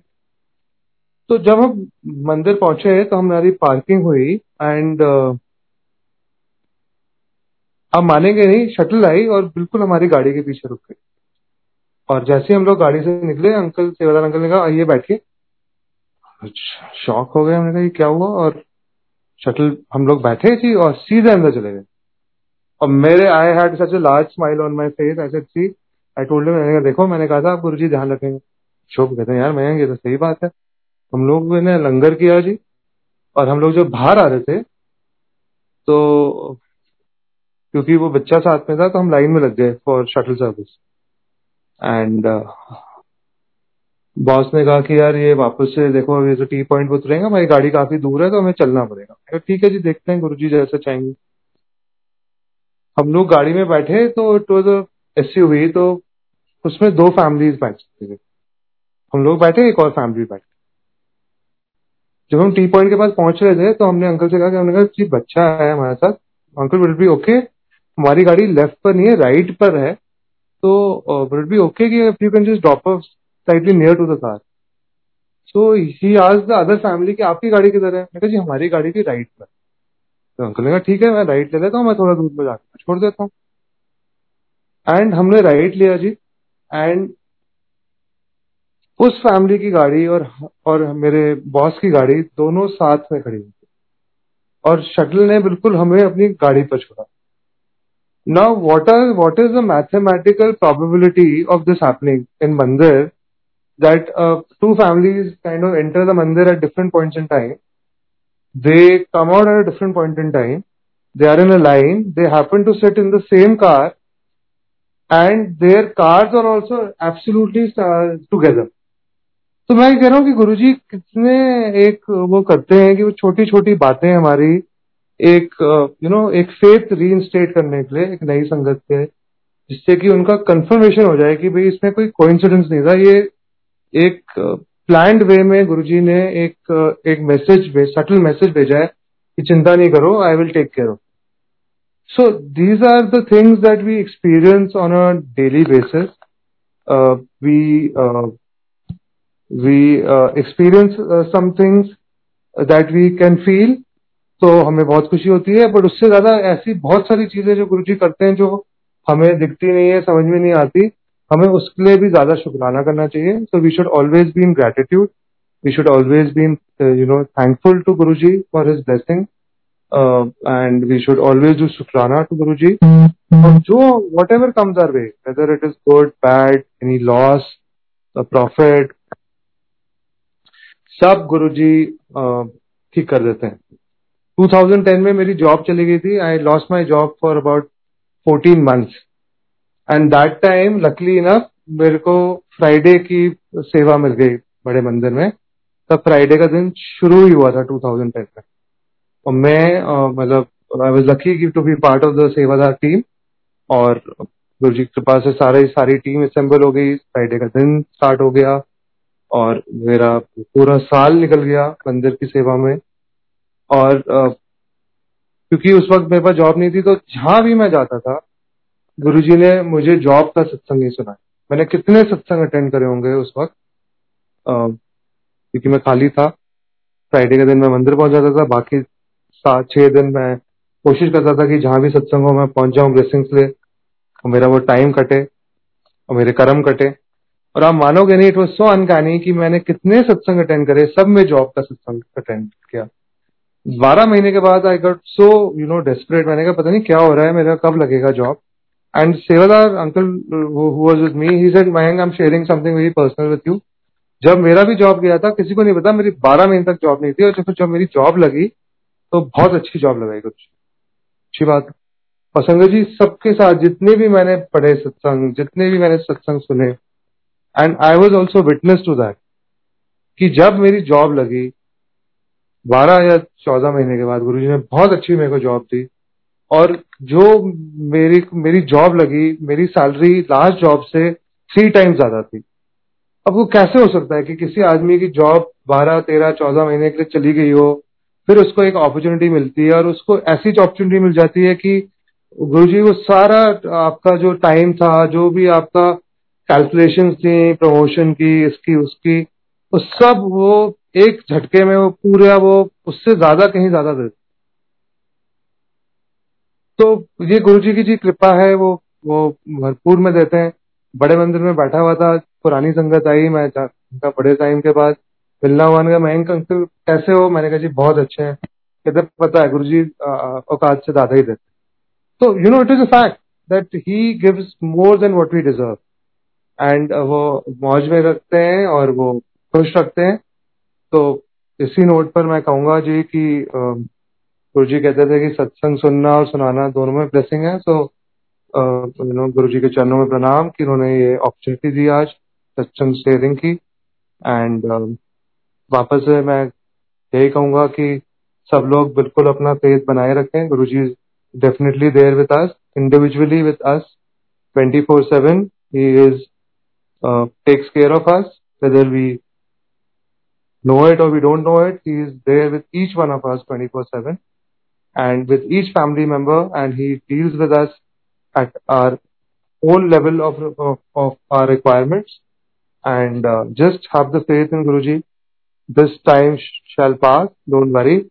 [SPEAKER 1] तो जब हम मंदिर पहुँचे तो हमारी पार्किंग हुई एंड आप मानेंगे नहीं शटल आई और बिल्कुल हमारी गाड़ी के पीछे रुक गई। और जैसे ही हम लोग गाड़ी से निकले अंकल सेवादार अंकल ने कहा, आइए बैठिए। शॉक हो गए। हमने कहा क्या हुआ? और शटल हम लोग बैठे थी और सीधे अंदर चले गए। मेरे I had such large smile on my face I said see I told मैंने देखो, मैंने कहा था, आप गुरुजी ध्यान रखेंगे. शुभ कहते हैं, यार, मैं ये तो सही बात है। हम लोग ने लंगर किया जी, और हम लोग जब बाहर आ रहे थे तो क्योंकि वो बच्चा साथ में था तो हम लाइन में लग गए for shuttle service and boss ने कहा कि, यार, ये वापस से देखो, ये जो टी पॉइंट उतरेगा, हमारी गाड़ी काफ़ी दूर है तो हमें चलना पड़ेगा. ठीक है जी, देखते हैं गुरु जी जैसा चाहेंगे. हम लोग गाड़ी में बैठे तो इट वॉज़ एस तो उसमें दो फैमिलीज़ बैठ सकते थे। हम लोग बैठे, एक और फैमिली बैठे जब हम टी पॉइंट के पास पहुँच रहे थे तो हमने अंकल से कहा कि हमने कहा, जी, बच्चा है हमारे साथ। अंकल विल बी ओके हमारी गाड़ी लेफ़्ट पर नहीं है राइट पर है। तो विल बी ओके कि if you can just drop off slightly near to the car so he आज द अदर फैमिली की, आपकी गाड़ी किधर है? मैं कहा, जी, हमारी गाड़ी भी राइट पर तो अंकल ने कहा, ठीक है, मैं राइट ले लेता हूँ, मैं थोड़ा दूर में जाकर छोड़ देता हूँ. एंड हमने राइट लिया जी। एंड उस फैमिली की गाड़ी और और मेरे बॉस की गाड़ी दोनों साथ में खड़ी हुई थी। और शटल ने बिल्कुल हमें अपनी गाड़ी पर छोड़ा। Now what are what is the mathematical probability of this happening in mandir that two families kind of enter the mandir at different points in time they come out at a different point in time they are in a line they happen to sit in the same car and their cars are also absolutely together तो मैं कह रहा हूँ कि गुरुजी कितने एक वो करते हैं कि वो छोटी छोटी बातें हमारी एक यू नो एक फेथ रीइंस्टेट करने के लिए एक नई संगत के जिससे कि उनका कंफर्मेशन हो जाए कि भाई इसमें कोई कोइंसिडेंस नहीं था ये एक प्लान्ड वे में गुरुजी ने एक एक मैसेज सटल मैसेज भेजा है कि चिंता नहीं करो I will take care of things that we experience on a daily basis. Uh, we uh, we uh, experience uh, some things that we can feel तो हमें बहुत खुशी होती है बट उससे ज़्यादा ऐसी बहुत सारी चीज़ें जो गुरु जी करते हैं जो हमें दिखती नहीं है समझ में नहीं आती हमें उसके लिए भी ज़्यादा शुक्राना करना चाहिए। So we should always be in gratitude we should always be in you know thankful to Guru ji for his blessing and we should always do shukrana to Guru ji और जो whatever comes our way whether it is good bad any loss profit सब गुरु जी ठीक कर देते हैं। 2010 में मेरी job चली गई थी। I lost my job for about 14 months and that time luckily enough मेरे को फ्राइडे की सेवा मिल गई बड़े मंदिर में। तब फ्राइडे का दिन शुरू ही हुआ था 2010 में। और मैं मतलब I was lucky to be part of the sevadar team और गुरु जी कृपा से सारे, सारी टीम असेंबल हो गई। फ्राइडे का दिन स्टार्ट हो गया। और मेरा पूरा साल निकल गया मंदिर की सेवा में। और क्योंकि उस वक्त मेरे पास जॉब नहीं थी तो जहाँ भी मैं जाता था गुरुजी ने मुझे जॉब का सत्संग ही सुना मैंने कितने सत्संग अटेंड करे होंगे उस वक्त? क्योंकि मैं खाली था। फ्राइडे के दिन मैं मंदिर पहुँच जाता था। बाकी सात, छह दिन मैं कोशिश करता था कि जहाँ भी सत्संग हो मैं पहुँच जाऊँ ब्लेसिंग्स ले, और मेरा वो टाइम कटे, और मेरे कर्म कटे। और आप मानोगे नहीं इट वॉज़ सो अनकैनी कि मैंने कितने सत्संग अटेंड करे, सब में जॉब का सत्संग अटेंड किया। बारह महीने के बाद I got so you know desperate मैंने कहा, पता नहीं क्या हो रहा है, मेरा कब लगेगा job and sevadar uncle was with me he said Mayank I am sharing something very personal with you जब मेरा भी जॉब गया था, किसी को नहीं पता, मेरी बारह महीने तक जॉब नहीं थी, और जब जब मेरी जॉब लगी तो बहुत अच्छी जॉब लगाई कुछ। अच्छी बात। और संगत जी, सबके साथ जितने भी मैंने पढ़े सत्संग, जितने भी मैंने सत्संग सुने and I was also witness to that कि जब मेरी जॉब लगी, बारह या चौदह महीने के बाद गुरुजी ने, बहुत अच्छी मेरे को जॉब दी। और जो मेरी मेरी जॉब लगी, मेरी सैलरी लास्ट जॉब से थ्री टाइम ज़्यादा थी। अब वो कैसे हो सकता है कि किसी आदमी की जॉब बारह, तेरह, चौदह महीने के लिए चली गई हो, फिर उसको एक अपॉर्चुनिटी मिलती है और उसको ऐसी अपॉर्चुनिटी मिल जाती है कि गुरु जी वो सारा आपका जो टाइम था, जो भी आपका कैलकुलेशन थी प्रमोशन की, इसकी, उसकी उस सब वो एक झटके में वो पूरा वो उससे ज़्यादा कहीं ज़्यादा दे तो ये गुरु जी की जी कृपा है, वो वो भरपूर में देते हैं। बड़े मंदिर में बैठा हुआ था, पुरानी संगत आई, मैं उनका बड़े टाइम के बाद मिलना हुआ का मयंक अंकल कैसे हो? मैंने कहा, जी, बहुत अच्छे हैं। कहते, पता है गुरु जी औकात से ज़्यादा ही देते तो you know it is a fact that he gives more than what we deserve and वो मौज में रखते हैं और वो खुश रखते हैं। तो इसी नोट पर मैं कहूँगा जी कि गुरु जी कहते थे कि सत्संग सुनना और सुनाना दोनों में ब्लेसिंग है सो यू नो गुरु जी के चरणों में प्रणाम कि उन्होंने ये अपॉर्चुनिटी दी आज सत्संग शेयरिंग की एंड वापस से मैं यही कहूँगा कि सब लोग बिल्कुल अपना फेथ बनाए रखें। Guru ji definitely there with us individually with us 24/7 he is uh, takes care of us whether we know it or we don't know it he is there with each one of us 24/7 and with each family member and he deals with us at our own level of, of, of our requirements and uh, just have the faith in Guruji. This time sh shall pass, don't worry.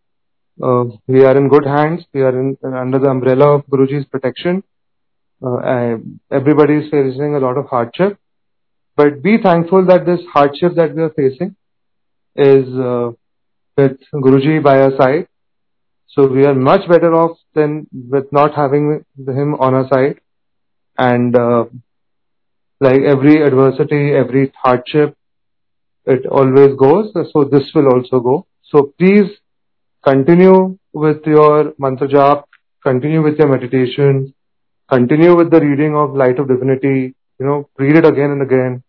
[SPEAKER 1] Uh, we are in good hands. We are in, under the umbrella of Guruji's protection. Uh, everybody is facing a lot of hardship. But be thankful that this hardship that we are facing is uh, with Guruji by our side so we are much better off than with not having him on our side. And uh, like every adversity, every hardship, it always goes. So this will also go. So please continue with your mantra jap, continue with your meditation, continue with the reading of Light of Divinity. You know, read it again and again.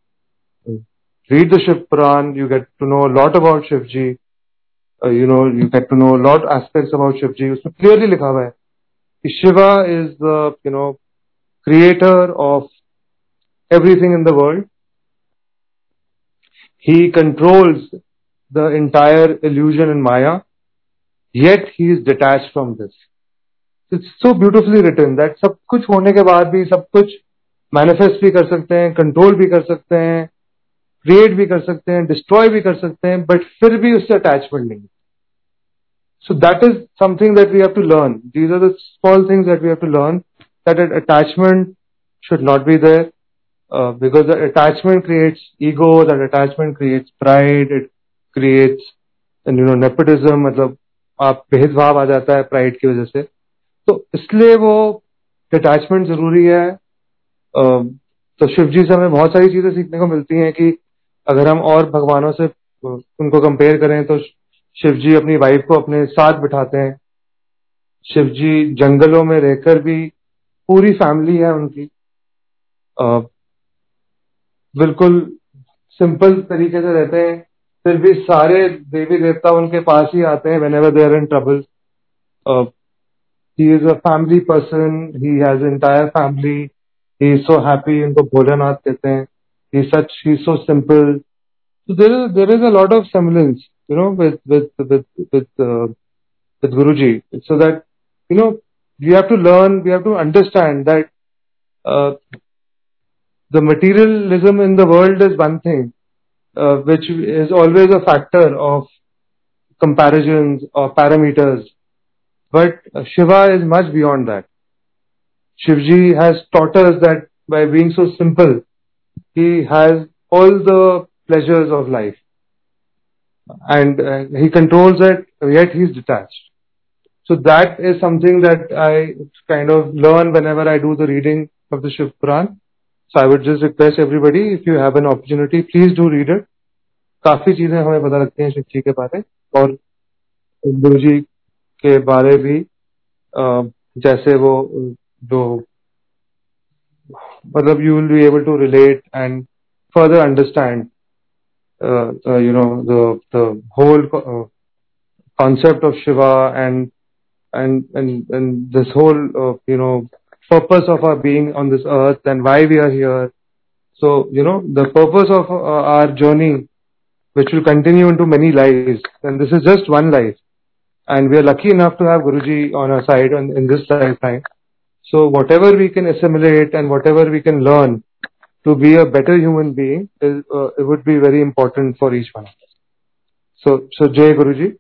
[SPEAKER 1] Read the Shiv Puran. You get to know a lot about Shivji. You know you get to know lot aspect about Shiv ji उसमें clearly लिखा हुआ है कि Shiva is you know creator of everything in the world he controls the entire illusion in maya yet he is detach from this it's so beautifully written that सब कुछ होने के बाद भी सब कुछ मैनिफेस्ट भी कर सकते हैं कंट्रोल भी कर सकते हैं क्रिएट भी कर सकते हैं डिस्ट्रॉय भी कर सकते हैं बट फिर भी उससे अटैचमेंट नहीं so that is something that we have to learn these are the small things that we have to learn that attachment should not be there because attachment creates ego that attachment creates pride it creates you know nepotism मतलब आप भेदभाव आ जाता है pride की वजह से। तो इसलिए वो अटैचमेंट ज़रूरी है। तो शिव जी से हमें बहुत सारी चीज़ें सीखने को मिलती हैं कि अगर हम और भगवानों से उनको कंपेयर करें तो शिव जी अपनी वाइफ को अपने साथ बिठाते हैं। शिव जी जंगलों में रहकर भी पूरी फैमिली है उनकी। आ, बिल्कुल सिंपल तरीके से रहते हैं। फिर भी सारे देवी देवता उनके पास ही आते हैं whenever they're in trouble he is a family person he has entire family he is so happy उनको भोलेनाथ कहते हैं। he's such he's so simple so there is there is a lot of semblance you know with with with with, uh, with guruji. So that you know we have to learn we have to understand that uh, the materialism in the world is one thing uh, which is always a factor of comparisons or parameters. But uh, shiva is much beyond that. Shivji has taught us that by being so simple he has all the pleasures of life. And uh, he controls it, yet he's detached. So that is something that I kind of learn whenever I do the reading of the Shiv Puran. So I would just request everybody, if you have an opportunity, please do read it. काफी चीजें हमें पता लगती हैं शिव जी के बारे और गुरु जी के बारे भी जैसे वो जो you will be able to relate and further understand uh, uh, you know the the whole co- uh, concept of Shiva and and and and this whole uh, you know purpose of our being on this earth and why we are here. So you know the purpose of uh, our journey, which will continue into many lives, and this is just one life. And we are lucky enough to have Guruji on our side in, in this lifetime. So whatever we can assimilate and whatever we can learn to be a better human being is, uh, it would be very important for each one of us. So, so Jay Guruji.